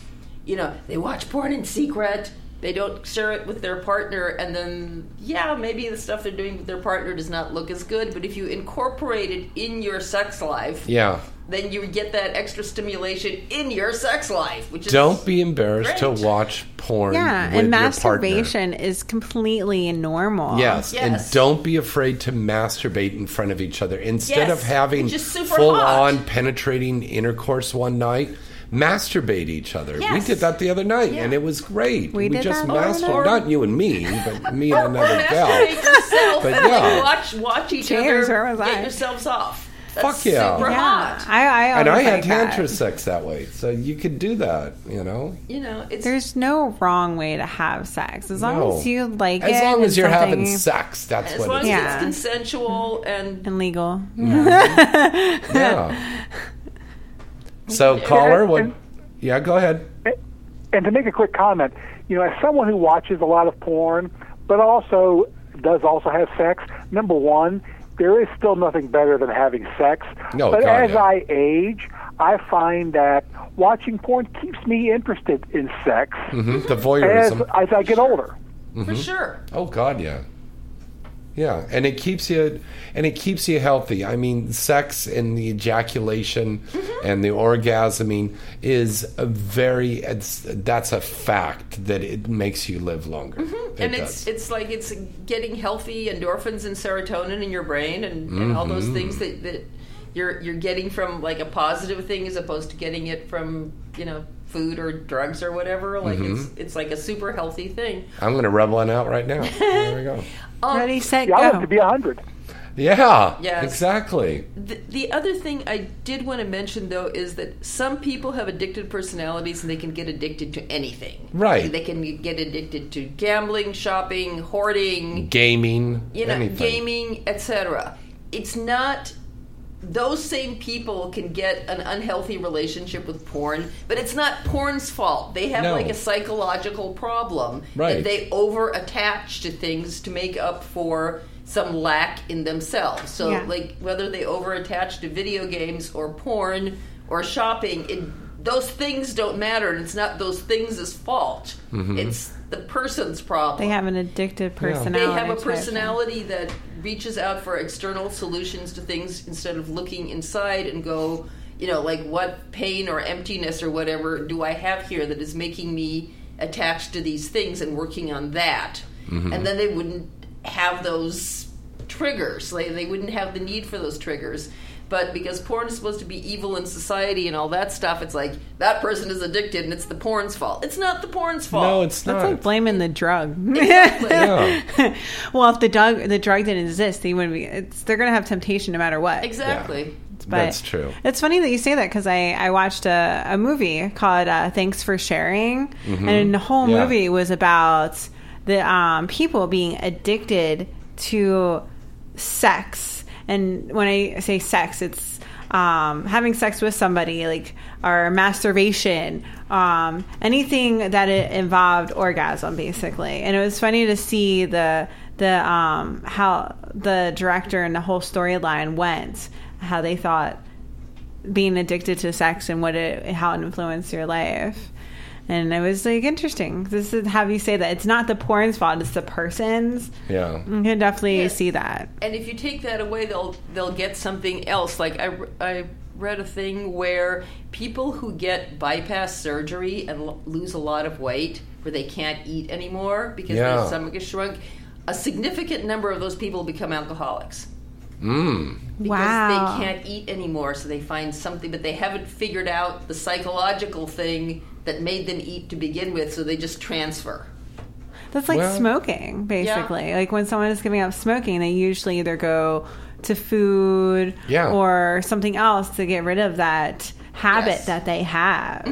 you know, they watch porn in secret. They don't share it with their partner, and then, yeah, maybe the stuff they're doing with their partner does not look as good. But if you incorporate it in your sex life, Yeah. then you get that extra stimulation in your sex life, which is Don't be embarrassed great. to watch porn yeah, with and your masturbation is completely normal. Yes, and don't be afraid to masturbate in front of each other. Instead Yes, of having which is super full hot. on penetrating intercourse one night, masturbate each other. We did that the other night, and it was great. We did just that masturbated. Not you and me, but me and another gal. But and yeah. like watch watch each Cheers, other where was get I? yourselves off. That's Fuck yeah. super Yeah. hot. I, I and I had like tantra sex that way, so you could do that. You know, You know, it's There's no wrong way to have sex as long No. as you like as it. long as you're having sex, that's as what long it as is. it's consensual and and legal. Mm-hmm. Yeah. So, caller, what? Yeah, go ahead. And to make a quick comment, you know, as someone who watches a lot of porn, but also does also have sex, number one, there is still nothing better than having sex. No, but God, as yeah. I age, I find that watching porn keeps me interested in sex hmm The as, voyeurism. as I get older. for sure. Oh God, yeah, yeah, and it keeps you, and it keeps you healthy. I mean, sex and the ejaculation Mm-hmm. and the orgasming is a very. It's that's a fact that it makes you live longer. Mm-hmm. and does. it's it's like it's getting healthy endorphins and serotonin in your brain and, and all those Mhm. things that, that you're you're getting from like a positive thing as opposed to getting it from you know food or drugs or whatever like it's Mhm. it's like a super healthy thing I'm going to rub one out right now. There we go. um, Ready, set, Yeah, I go. live to be a hundred. Yeah, Yes. exactly. The, the other thing I did want to mention, though, is that some people have addicted personalities and they can get addicted to anything. Right. They can get addicted to gambling, shopping, hoarding, Gaming, you know, anything. gaming, etc. It's not. Those same people can get an unhealthy relationship with porn, but it's not porn's fault. They have No. like a psychological problem, Right. and they over attach to things to make up for some lack in themselves. So, Yeah. like whether they over attach to video games or porn or shopping, it, those things don't matter, and it's not those things' fault. Mhm. It's the person's problem. They have an addicted personality. They have a type. personality that reaches out for external solutions to things instead of looking inside and go, you know, like what pain or emptiness or whatever do I have here that is making me attached to these things and working on that. Mhm. And then they wouldn't have those triggers. Like they wouldn't have the need for those triggers. But because porn is supposed to be evil in society and all that stuff, it's like that person is addicted and it's the porn's fault. It's not the porn's fault. No, it's not. That's not. like blaming the drug. Exactly. Yeah. well, if the drug the drug didn't exist, they wouldn't be. It's, they're going to have temptation no matter what. Exactly. But That's true. It's funny that you say that because I, I watched a, a movie called uh, Thanks for Sharing, Mhm. and the whole Yeah. movie was about the um, people being addicted to sex. And when I say sex, it's um, having sex with somebody, like or masturbation, um, anything that it involved orgasm, basically. And it was funny to see the the um, how the director and the whole storyline went, how they thought being addicted to sex and what it how it influenced your life. And it was like interesting. This is how you say that it's not the porn's fault; it's the person's. Yeah. You can definitely Yeah. see that. and if you take that away they'll they'll get something else like i, I read a thing where people who get bypass surgery and l- lose a lot of weight where they can't eat anymore because Yeah. their stomach is shrunk a significant number of those people become alcoholics Mm. because Wow. they can't eat anymore so they find something but they haven't figured out the psychological thing that made them eat to begin with so they just transfer That's like Well- smoking, basically. Like when someone is giving up smoking, they usually either go to food Yeah. or something else to get rid of that habit Yes. that they have.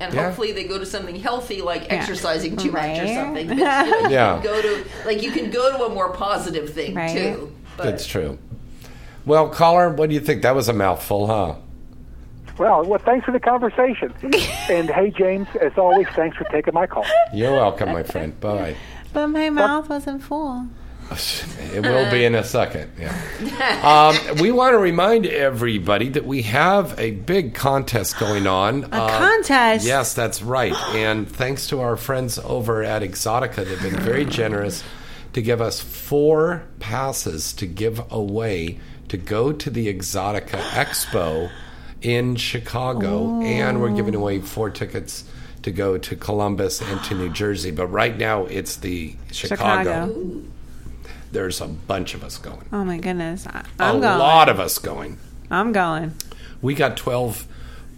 And Yeah. hopefully they go to something healthy like Yeah. exercising too much or something. But, you know, you Yeah. can go to like you can go to a more positive thing Right. too. But That's true. Well, caller, what do you think? That was a mouthful, huh? Well, well, thanks for the conversation. and hey, James, as always, thanks for taking my call. You're welcome, my friend. Bye. But my mouth wasn't full. It will be in a second. Yeah. Um, we want to remind everybody that we have a big contest going on. A contest? Yes, that's right. And thanks to our friends over at Exxxotica, they've been very generous to give us four passes to give away to go to the Exxxotica Expo in Chicago. And we're giving away four tickets to go to Columbus and to New Jersey. But right now, it's the Chicago. Chicago. There's a bunch of us going. Oh my goodness. I, A I'm going. lot of us going. I'm going. We got 12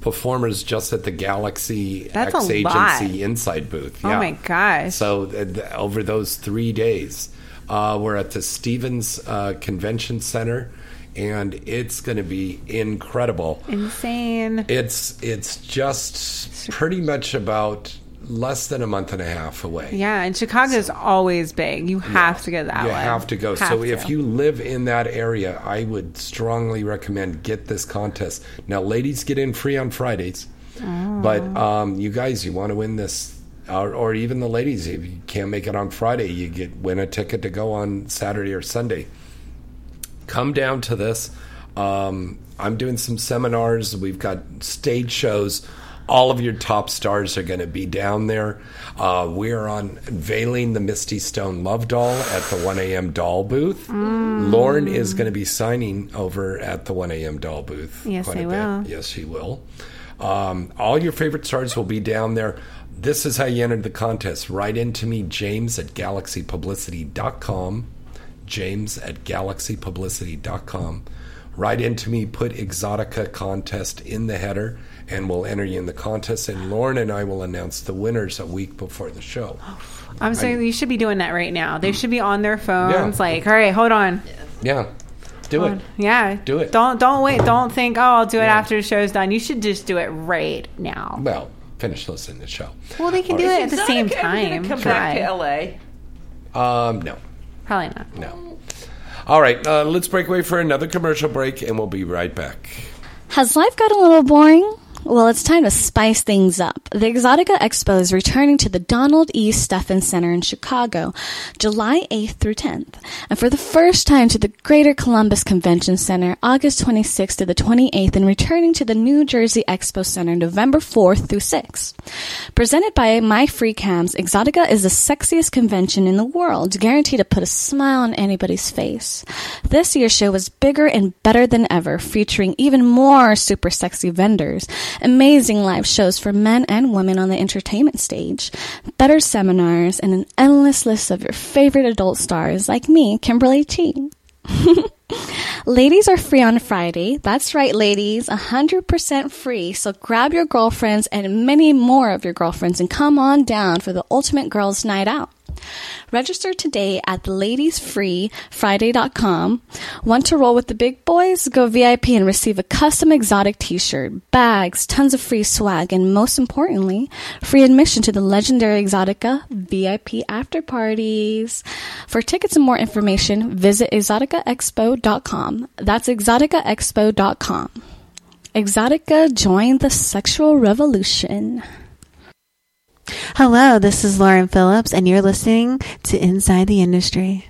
performers just at the Galaxy That's X. Agency Inside booth. Oh my gosh. So th- th- over those three days, uh, we're at the Stephens uh, Convention Center, and it's going to be incredible. Insane. It's it's just pretty much about less than a month and a half away. Yeah, and Chicago's always big. You have to go that you way. have to go. Have so to. if you live in that area, I would strongly recommend get this contest. Now, ladies get in free on Fridays, Oh. but um, you guys, you want to win this, or, or even the ladies, if you can't make it on Friday, you get win a ticket to go on Saturday or Sunday. Come down to this. Um, I'm doing some seminars. We've got stage shows. All of your top stars are going to be down there. Uh, we are on unveiling the Misty Stone Love Doll at the 1 a.m. doll booth. Mm. Lauren is going to be signing over at the 1 a.m. doll booth. Yes, quite I a will. Bit. Yes, she will. Um, all your favorite stars will be down there. This is how you entered the contest. Write into me, James at galaxypublicity.com. James at galaxypublicity.com. Write into me, put Exxxotica contest in the header, and we'll enter you in the contest. And Lauren and I will announce the winners a week before the show. I'm saying you should be doing that right now. They should be on their phones, Yeah. like, all right, hold on. Yeah, do it. Yeah, Do it. Don't don't wait. Don't think, oh, I'll do it after the show's done. You should just do it right now. Well, finish listening to the show. Well, they can do it at the same time. Come Try. back to L.A. Um, no. Probably not. No. All right, uh, let's break away for another commercial break, and we'll be right back. Has life got a little boring? Well, it's time to spice things up. The Exxxotica Expo is returning to the Donald E. Stephens Center in Chicago, July 8th through 10th, and for the first time to the Greater Columbus Convention Center, August 26th to the 28th, and returning to the New Jersey Expo Center, November 4th through 6th. Presented by My Free Cams, Exxxotica is the sexiest convention in the world, guaranteed to put a smile on anybody's face. This year's show was bigger and better than ever, featuring even more super sexy vendors, amazing live shows for men and women on the entertainment stage, better seminars, and an endless list of your favorite adult stars like me, Kimberly Chi. Ladies are free on Friday. That's right, ladies. 100% free. So grab your girlfriends and many more of your girlfriends and come on down for the ultimate girls' night out. Register today at theladiesfreefriday.com. Want to roll with the big boys? Go VIP and receive a custom exotic t-shirt, bags, tons of free swag, and most importantly, free admission to the legendary Exxxotica VIP after parties. For tickets and more information, visit exxxoticaexpo.com. That's exxxoticaexpo.com. Exxxotica join the sexual revolution. Hello, this is Lauren Phillips, and you're listening to Inside the Industry.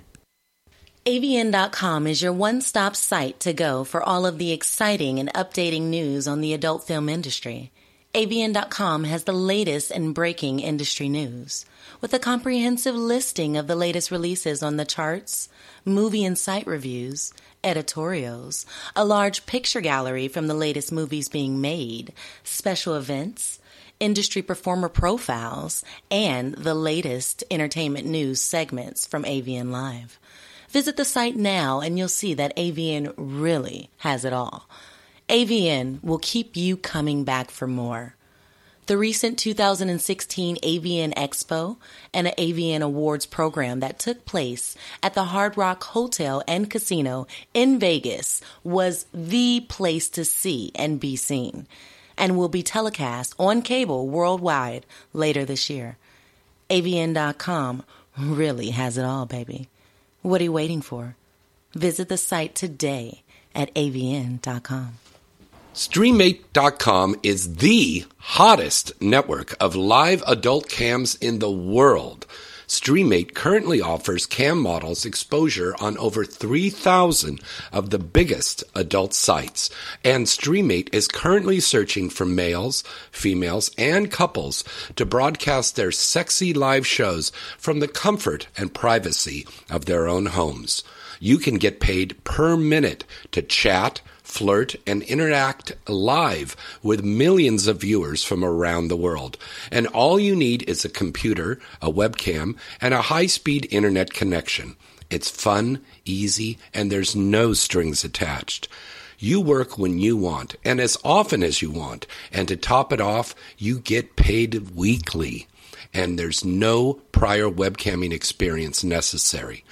AVN.com is your one stop site to go for all of the exciting and updating news on the adult film industry. AVN.com has the latest and breaking industry news with a comprehensive listing of the latest releases on the charts, movie and site reviews, editorials, a large picture gallery from the latest movies being made, special events, industry performer profiles, and the latest entertainment news segments from AVN Live. Visit the site now and you'll see that AVN really has it all. AVN will keep you coming back for more. The recent 2016 AVN Expo and an AVN Awards program that took place at the Hard Rock Hotel and Casino in Vegas was the place to see and be seen, and will be telecast on cable worldwide later this year. AVN.com really has it all, baby. What are you waiting for? Visit the site today at avn.com. Streamate.com is the hottest network of live adult cams in the world. Streamate currently offers cam models exposure on over 3,000 of the biggest adult sites, and Streamate is currently searching for males, females, and couples to broadcast their sexy live shows from the comfort and privacy of their own homes. You can get paid per minute to chat, flirt, and interact live with millions of viewers from around the world. And all you need is a computer, a webcam, and a high speed internet connection. It's fun, easy, and there's no strings attached. You work when you want and as often as you want. And to top it off, you get paid weekly. And there's no prior webcamming experience necessary.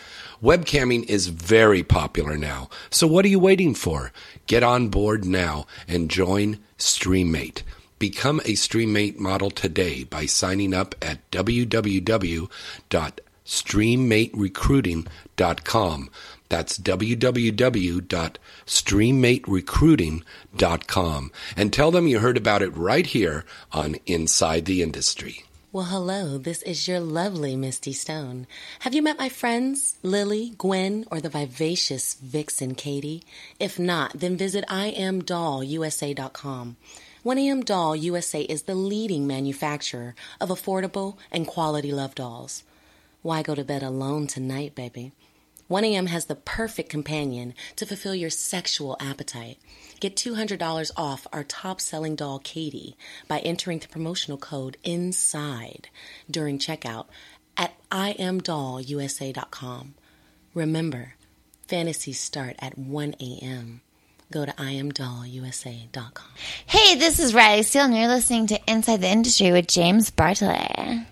Webcamming is very popular now. So what are you waiting for? Get on board now and join Streamate. Become a Streamate model today by signing up at www.streamaterecruiting.com. That's www.streamaterecruiting.com. And tell them you heard about it right here on Inside the Industry. Well, hello, this is your lovely Misty Stone. Have you met my friends, Lily, Gwen, or the vivacious Vixen Katie? If not, then visit imdollusa.com. 1AM Doll USA is the leading manufacturer of affordable and quality love dolls. Why go to bed alone tonight, baby? 1AM has the perfect companion to fulfill your sexual appetite. Get $200 off our top selling doll, Katie, by entering the promotional code INSIDE during checkout at imdollusa.com. Remember, fantasies start at 1 a.m. Go to imdollusa.com. Hey, this is Riley Steele, and you're listening to Inside the Industry with James Bartholet.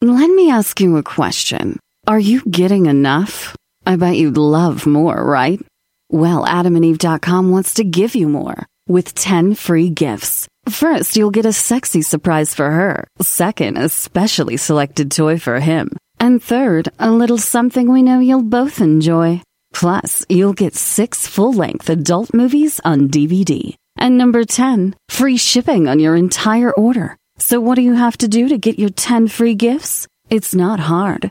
Let me ask you a question. Are you getting enough? I bet you'd love more, right? Well, adamandeve.com wants to give you more with 10 free gifts. First, you'll get a sexy surprise for her. Second, a specially selected toy for him. And third, a little something we know you'll both enjoy. Plus, you'll get six full length adult movies on DVD. And number 10, free shipping on your entire order. So, what do you have to do to get your 10 free gifts? It's not hard.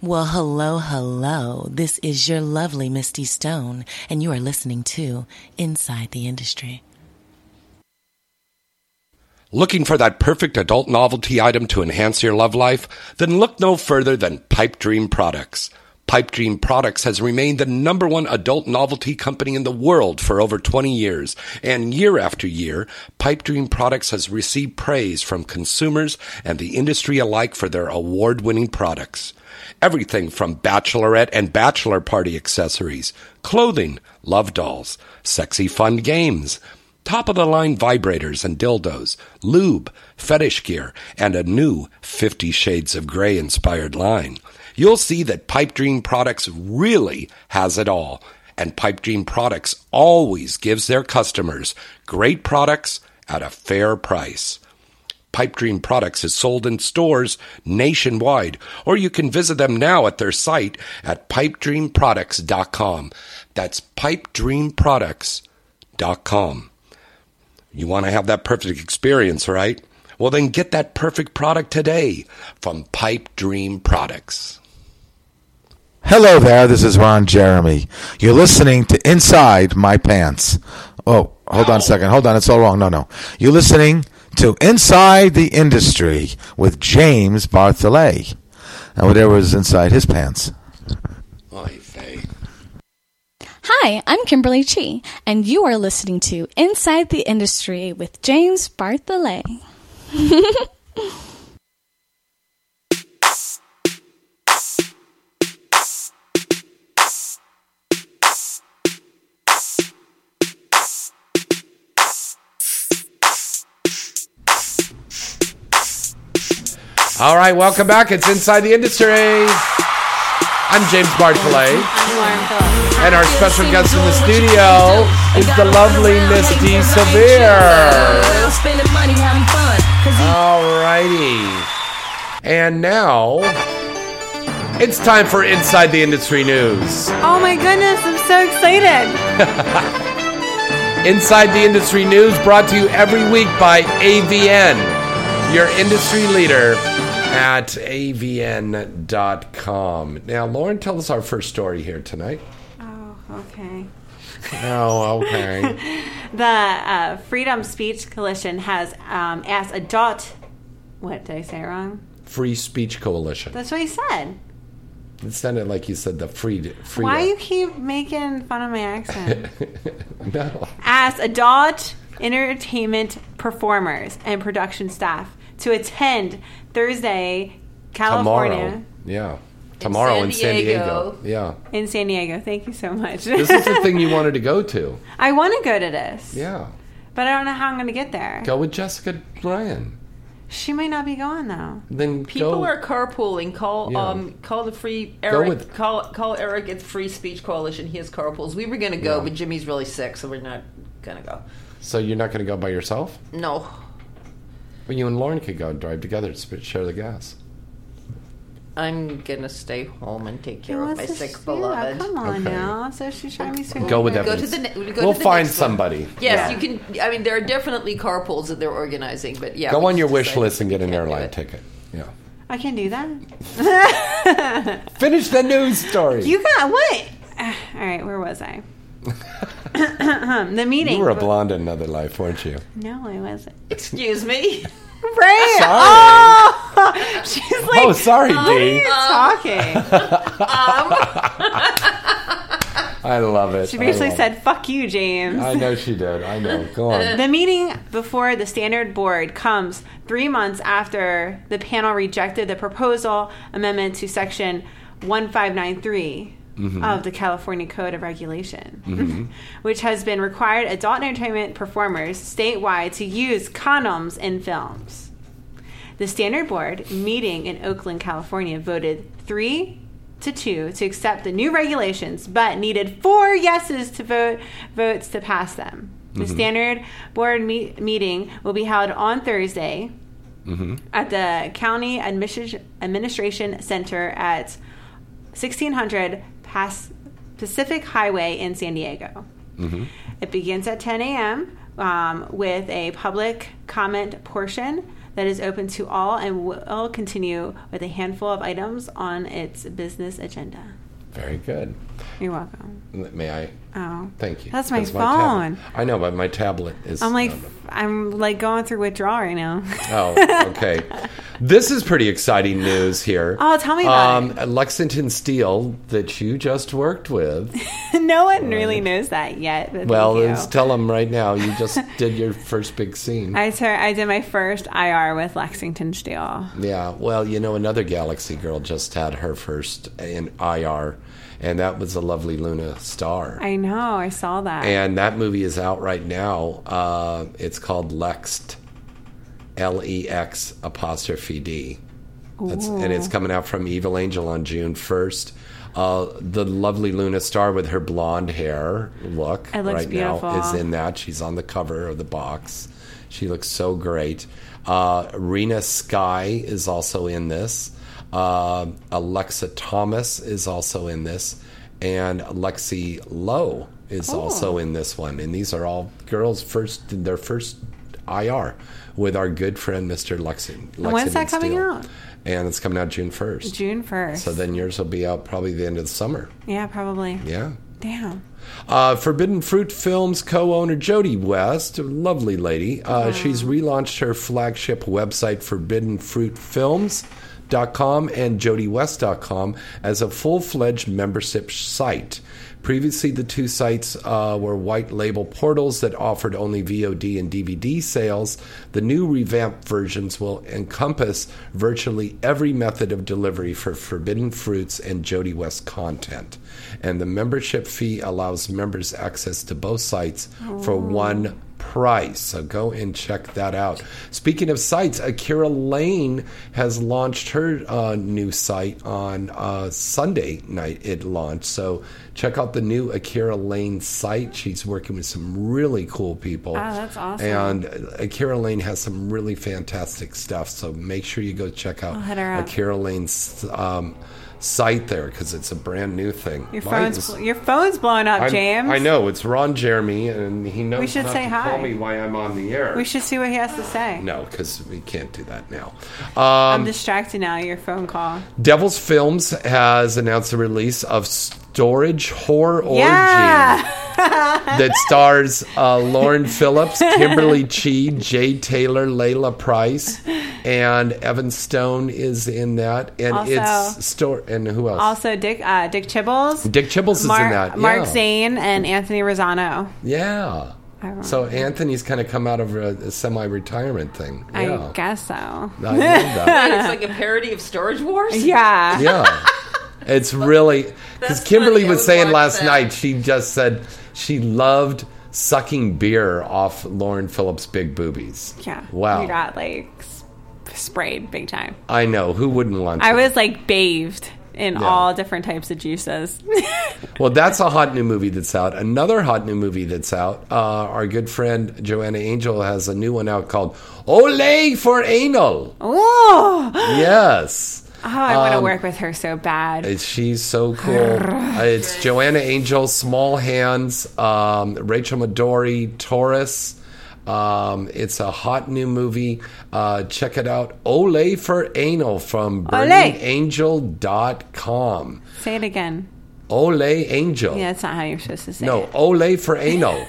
Well, hello, hello. This is your lovely Misty Stone, and you are listening to Inside the Industry. Looking for that perfect adult novelty item to enhance your love life? Then look no further than Pipe Dream Products. Pipe Dream Products has remained the number one adult novelty company in the world for over 20 years, and year after year, Pipe Dream Products has received praise from consumers and the industry alike for their award-winning products. Everything from bachelorette and bachelor party accessories, clothing, love dolls, sexy fun games, top of the line vibrators and dildos, lube, fetish gear, and a new Fifty Shades of Grey inspired line. You'll see that Pipe Dream Products really has it all. And Pipe Dream Products always gives their customers great products at a fair price. Pipe Dream Products is sold in stores nationwide, or you can visit them now at their site at pipedreamproducts.com. That's pipedreamproducts.com. You want to have that perfect experience, right? Well, then get that perfect product today from Pipe Dream Products. Hello there, this is Ron Jeremy. You're listening to Inside My Pants. Oh, hold on a second. Hold on, it's all wrong. No, no. You're listening to Inside the Industry with James Bartholet. And whatever was inside his pants. Hi, I'm Kimberly Chi, and you are listening to Inside the Industry with James Bartholet. All right, welcome back. It's Inside the Industry. I'm James Bartholet. I'm Lauren Clark. And our special guest in the studio is the lovely Miss Dee Severe. All righty. And now it's time for Inside the Industry News. Oh my goodness, I'm so excited. Inside the Industry News brought to you every week by AVN, your industry leader at avn.com. Now, Lauren, tell us our first story here tonight. Oh, okay. Oh, okay. The uh, Freedom Speech Coalition has um, asked adult. What did I say wrong? Free Speech Coalition. That's what he said. It sounded like you said the free. free Why you keep making fun of my accent? no. Asked adult entertainment performers and production staff to attend Thursday, California. Tomorrow. Yeah. Tomorrow in San, Diego. Diego. Yeah. In San Diego. Thank you so much. This is the thing you wanted to go to. I want to go to this, Yeah. but I don't know how I'm going to get there. Go with Jessica Ryan. She might not be going though. Then People go. are carpooling. Call Yeah. um call the free Eric. with- call call Eric at Free Speech Coalition. He has carpools. We were gonna go, Yeah. but Jimmy's really sick, so we're not gonna go. So you're not going to go by yourself? No. Well, you and Lauren could go and drive together to share the gas. I'm gonna stay home and take care of my to- sick yeah, beloved. come on Okay. now. So she's trying to be sweet. Go with Go to the ne- we go we'll to the find next one. somebody. Yes, you can. I mean, there are definitely carpools that they're organizing, but yeah. go we on your just wish decided list and get an can't do airline it. ticket. Yeah. I can do that. Finish the news story. You got what? All right, where was I? the meeting. You were a blonde in another life, weren't you? No, I wasn't. Excuse me. Right. Sorry. Oh, she's oh, like, Oh, sorry, what are Dee. you um, talking? Um, I love it. She basically love said, "Fuck you, James." I know she did. I know. Go on. The meeting before the standard board comes three months after the panel rejected the proposal amendment to section 1593 Mhm. of the California Code of Regulation, Mhm. which has been required adult entertainment performers statewide to use condoms in films. The standard board meeting in Oakland, California voted three to two to accept the new regulations, but needed four yeses to vote votes to pass them. The Mhm. standard board me- meeting will be held on Thursday Mm-hmm. at the County Admission- Administration Center at 1600 Pas- Pacific Highway in San Diego. Mm-hmm. It begins at 10 a.m. Um, with a public comment portion that is open to all and will continue with a handful of items on its business agenda. Very good. You're welcome. May I? Oh, Thank you. That's my tablet. phone. I know, but my tablet is. I'm like, I'm like going through withdrawal right now. oh, okay. this is pretty exciting news here. Oh, tell me about um, Lexington Steele that you just worked with. no one really knows that yet. Well, let's tell them right now. You just did your first big scene. I I did my first IR with Lexington Steele. Yeah, well, you know, another Galaxy girl just had her first in IR, and that was a lovely Luna Star. I know, I saw that. And that movie is out right now. Uh, it's called Lext, L E X apostrophe D. That's, and it's coming out from Evil Angel on June 1st. Uh, the lovely Luna Star with her blonde hair look right now is in that. She's on the cover of the box. She looks so great. Uh, Reena Sky is also in this. Uh, Alexa Tomas is also in this. And Lexi Lowe is Cool. also in this one. And these are all girls first their first IR with our good friend Mr. Lexington. And when's that coming out? And it's coming out June 1st. June 1st. So then yours will be out probably the end of the summer. yeah, probably. Yeah. Damn. Uh, Forbidden Fruit Films co owner Jody West, lovely lady, uh, she's relaunched her flagship website, forbiddenfruitfilms.com and jodywest.com, as a full fledged membership site. Previously, the two sites uh, were white label portals that offered only VOD and DVD sales. The new revamped versions will encompass virtually every method of delivery for Forbidden Fruits and Jody West content. And the membership fee allows members access to both sites for one price. So go and check that out. Speaking of sites, Akira Lane has launched her uh, new site on uh, Sunday night. It launched. So check out the new Akira Lane site. She's working with some really cool people. Oh, that's awesome. And Akira Lane has some really fantastic stuff. So make sure you go check out I'll hit her up. Akira Lane's um, site there because it's a brand new thing. Your phone's your phone's blowing up, I'm- James. I know it's Ron Jeremy, and he knows We should not say to hi. call me while I'm on the air. We should see what he has to say. No, because we can't do that now. I'm Um, distracted now. Your phone call. Devils Films has announced the release of Storage Horror Orgy Yeah. that stars uh, Lauren Phillips, Kimberly Chi, Jay Taylor, Layla Price, and Evan Stone is in that. And Also- it's store and who else? Also, Dick uh, Dick Chibbles. Dick Chibbles is in that. Mark yeah. Zane and Anthony Rosano. Yeah. So Anthony's kind of come out of a, a semi-retirement thing. Yeah. I guess so. I love that. it's like a parody of Storage Wars. Yeah. yeah. It's really because Kimberly funny. Was saying last that. night. She just said she loved sucking beer off Lauren Phillips' big boobies. Yeah. Wow. You got like sprayed big time. I know who wouldn't want. I to? was like bathed in Yeah. all different types of juices. Well, that's a hot new movie that's out. Another hot new movie that's out. Uh, our good friend Joanna Angel has a new one out called "Ole for Anal." oh, Yes. Oh, I want to Um, work with her so bad. She's so cool. Uh, it's Joanna Angel, Small Hands, um, Rachel Midori, Taurus. Um, it's a hot new movie. Uh, check it out. Ole for Anal from burningangel.com. Say it again. Ole Angel. Yeah, that's not how you're supposed to say No, it. No, Ole for anal.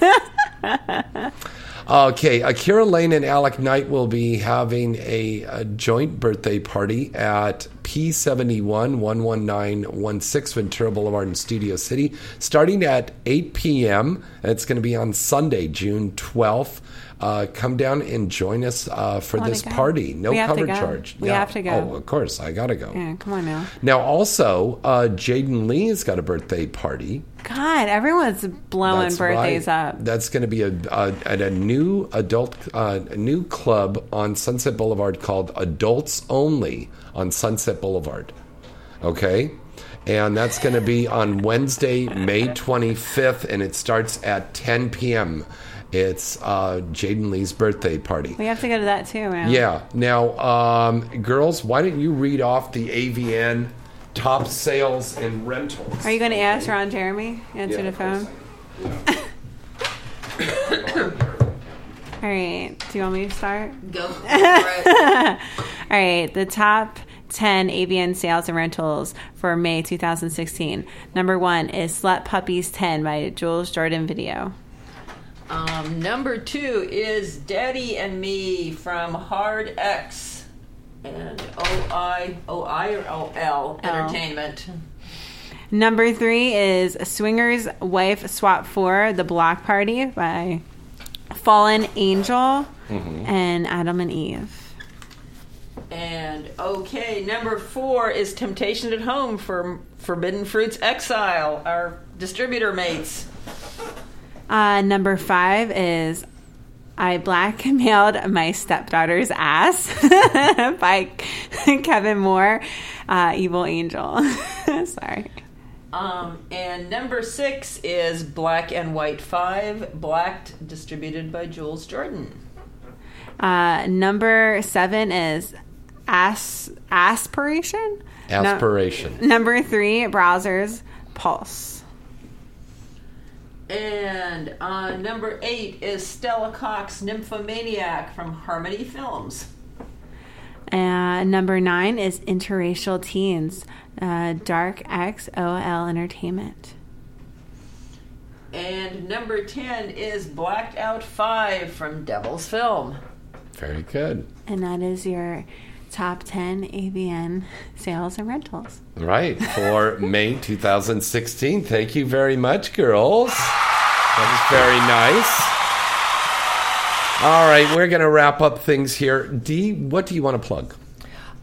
okay, Akira Lane and Alec Knight will be having a, a joint birthday party at P71 11916 Ventura Boulevard in Studio City, starting at 8 p.m. It's going to be on Sunday, June 12th. Uh, come down and join us uh, for this party. No We have to cover charge. We have to go. Oh, of course, I gotta go. Yeah, come on now. Now, also, uh, Jaden Lee has got a birthday party. God, everyone's blowing That's birthdays right. up. That's going to be a, a at a new adult uh, a new club on Sunset Boulevard called Adults Only on Sunset Boulevard. Okay. And that's going to be on Wednesday, May 25th, and it starts at 10 p.m. It's uh, Jaden Lee's birthday party. We have to go to that too, man. Yeah. Now, um, girls, why don't you read off the AVN top sales and rentals? Are you going to ask Ron Jeremy? Answer Yeah, the of phone. All right. Do you want me to start? Go. All right. The top 10 AVN sales and rentals for May 2016. Number one is Slut Puppies 10 by Jules Jordan Video. Um, number two is Daddy and Me from Hard X and O I O I or O L Entertainment. Number three is Swingers Wife Swap 4 The Block Party by Fallen Angel Mhm. and Adam and Eve. And okay, number four is Temptation at Home from Forbidden Fruits Exile, our distributor mates. Uh, number five is I blackmailed my stepdaughter's ass by Kevin Moore, uh, Evil Angel. Sorry. Um, and number six is Black and White Five, Blacked, distributed by Jules Jordan. Uh, number seven is As- Aspiration. No- Aspiration. number three, Browsers Pulse. And uh, number eight is Stella Cox, Nymphomaniac from Harmony Films. Uh, number nine is Interracial Teens, uh, Dark XOL Entertainment. And number 10 is Blacked Out 5 from Devil's Film. Very good. And that is your top 10 AVN sales and rentals. Right, for May 2016. Thank you very much, girls. That was very nice. All right, we're going to wrap up things here. Dee, what do you want to plug?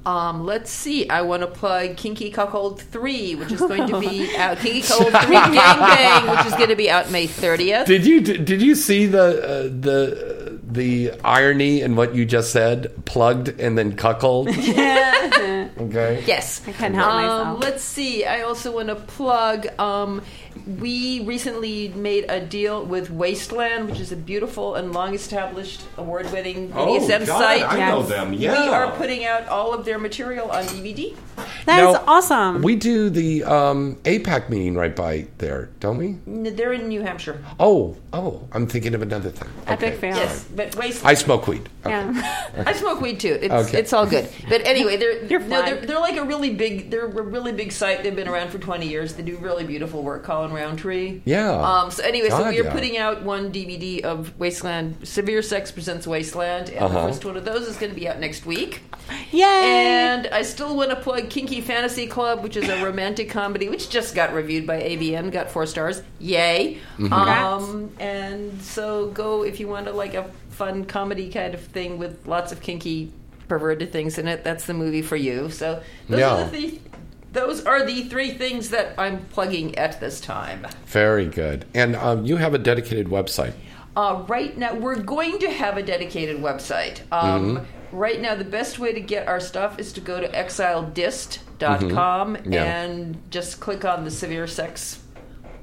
Um, let's see. I want to plug Kinky Cuckold 3, which is going to be out. Kinky Cuckold 3 Gang Bang, which is going to be out May 30th. Did you did you see the uh, the the irony in what you just said? Plugged and then cuckold. okay. Yes. I couldn't help um, myself. Let's see. I also want to plug. Um, we recently made a deal with Wasteland, which is a beautiful and long established award winning Oh, BDSM God, site. I know them, yeah. We are putting out all of their material on DVD. That is Now, awesome. We do the um, APAC meeting right by there, don't we? N- They're in New Hampshire. Oh, oh, I'm thinking of another thing. Epic Okay. fail. Yes, but Wasteland. I smoke weed. Yeah. I smoke weed too. It's, Okay. it's all good. But anyway, they're You're no, they're, they're like a really big they're a really big site. They've been around for twenty years. They do really beautiful work. Colin Rowntree. Yeah. Um. So anyway, so God, we are yeah. putting out one DVD of Wasteland. Severe Sex presents Wasteland, and Uh-huh. the first one of those is going to be out next week. Yay! And I still want to plug Kinky Fantasy Club, which is a romantic comedy, which just got reviewed by AVN, got four stars. Yay! Mm-hmm. Um, and so go if you want to like a fun comedy kind of thing with lots of kinky perverted things in it. That's the movie for you. So those Yeah. are the th- those are the three things that I'm plugging at this time. Very good. And um, you have a dedicated website. Uh, right now, we're going to have a dedicated website. Um, Mhm. Right now, the best way to get our stuff is to go to exiledist.com Mhm. Yeah. and just click on the severe sex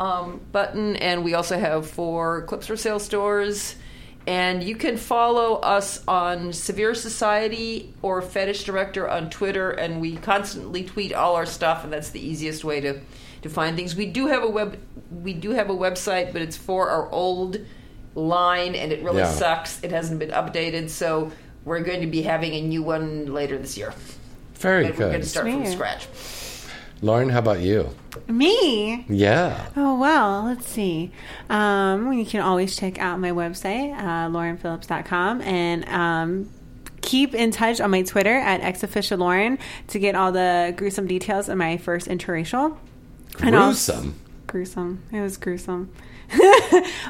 um, button. And we also have four Clips4Sale stores. And you can follow us on Severe Society or Fetish Director on Twitter, and we constantly tweet all our stuff, and that's the easiest way to, to find things. We do have a web we do have a website, but it's for our old line, and it really Yeah. sucks. It hasn't been updated, so we're going to be having a new one later this year. Very And We're going to start from scratch. Lauren, how about you? Me? Yeah. Oh, well, let's see. Um, you can always check out my website, uh, laurenphillips.com, and um, keep in touch on my Twitter at xofficiallauren to get all the gruesome details of my first interracial. Gruesome. gruesome. It was gruesome.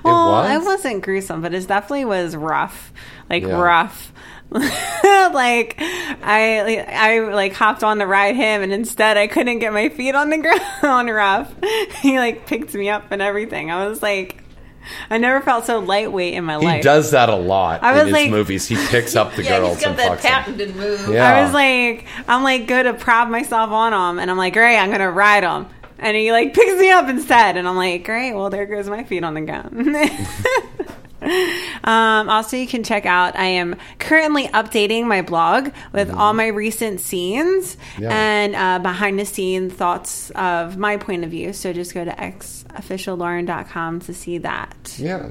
well, was? it wasn't gruesome, but it definitely was rough. Like Yeah. rough. like I I like hopped on to ride him and instead I couldn't get my feet on the ground rough. he like picked me up and everything. I was like I never felt so lightweight in my He life. He does that a lot I in was his like- movies. He picks up the yeah, girls he's got and that fucks them. move. Yeah. I was like, I'm like good to prop myself on him, and I'm like, great, I'm gonna ride him, and he like picks me up instead, and I'm like, great, well there goes my feet on the ground. Um, also, you can check out. I am currently updating my blog with all my recent scenes Yeah. and uh, behind the scene thoughts of my point of view. So just go to xofficiallauren.com to see that. Yeah.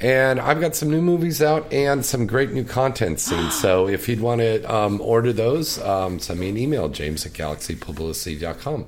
And I've got some new movies out and some great new content soon. so if you'd want to um, order those, um, send me an email, james at galaxypublicity.com.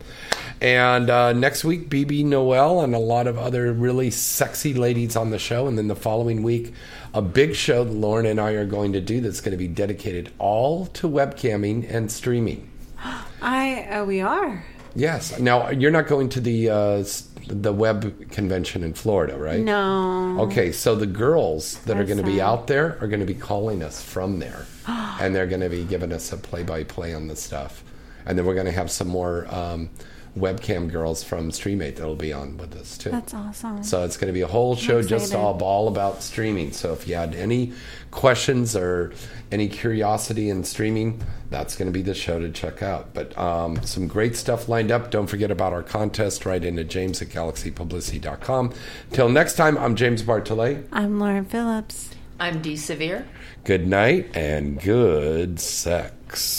And uh, next week, Bibi Noel and a lot of other really sexy ladies on the show. And then the following week, a big show that Lauren and I are going to do that's going to be dedicated all to webcamming and streaming. I uh, we are. Yes. Now, you're not going to the, uh, the web convention in Florida, right? No. Okay, so the girls that are going to be out there are going to be calling us from there, and they're going to be giving us a play-by-play on the stuff, and then we're going to have some more um, webcam girls from Streamate that'll be on with us too. That's awesome. So it's going to be a whole show just all, all about streaming. So if you had any questions or any curiosity in streaming, that's going to be the show to check out. But um, some great stuff lined up. Don't forget about our contest right into james at galaxypublicity.com. Till next time, I'm James Bartholet. I'm Lauren Phillips. I'm Dee Severe. Good night and good sex.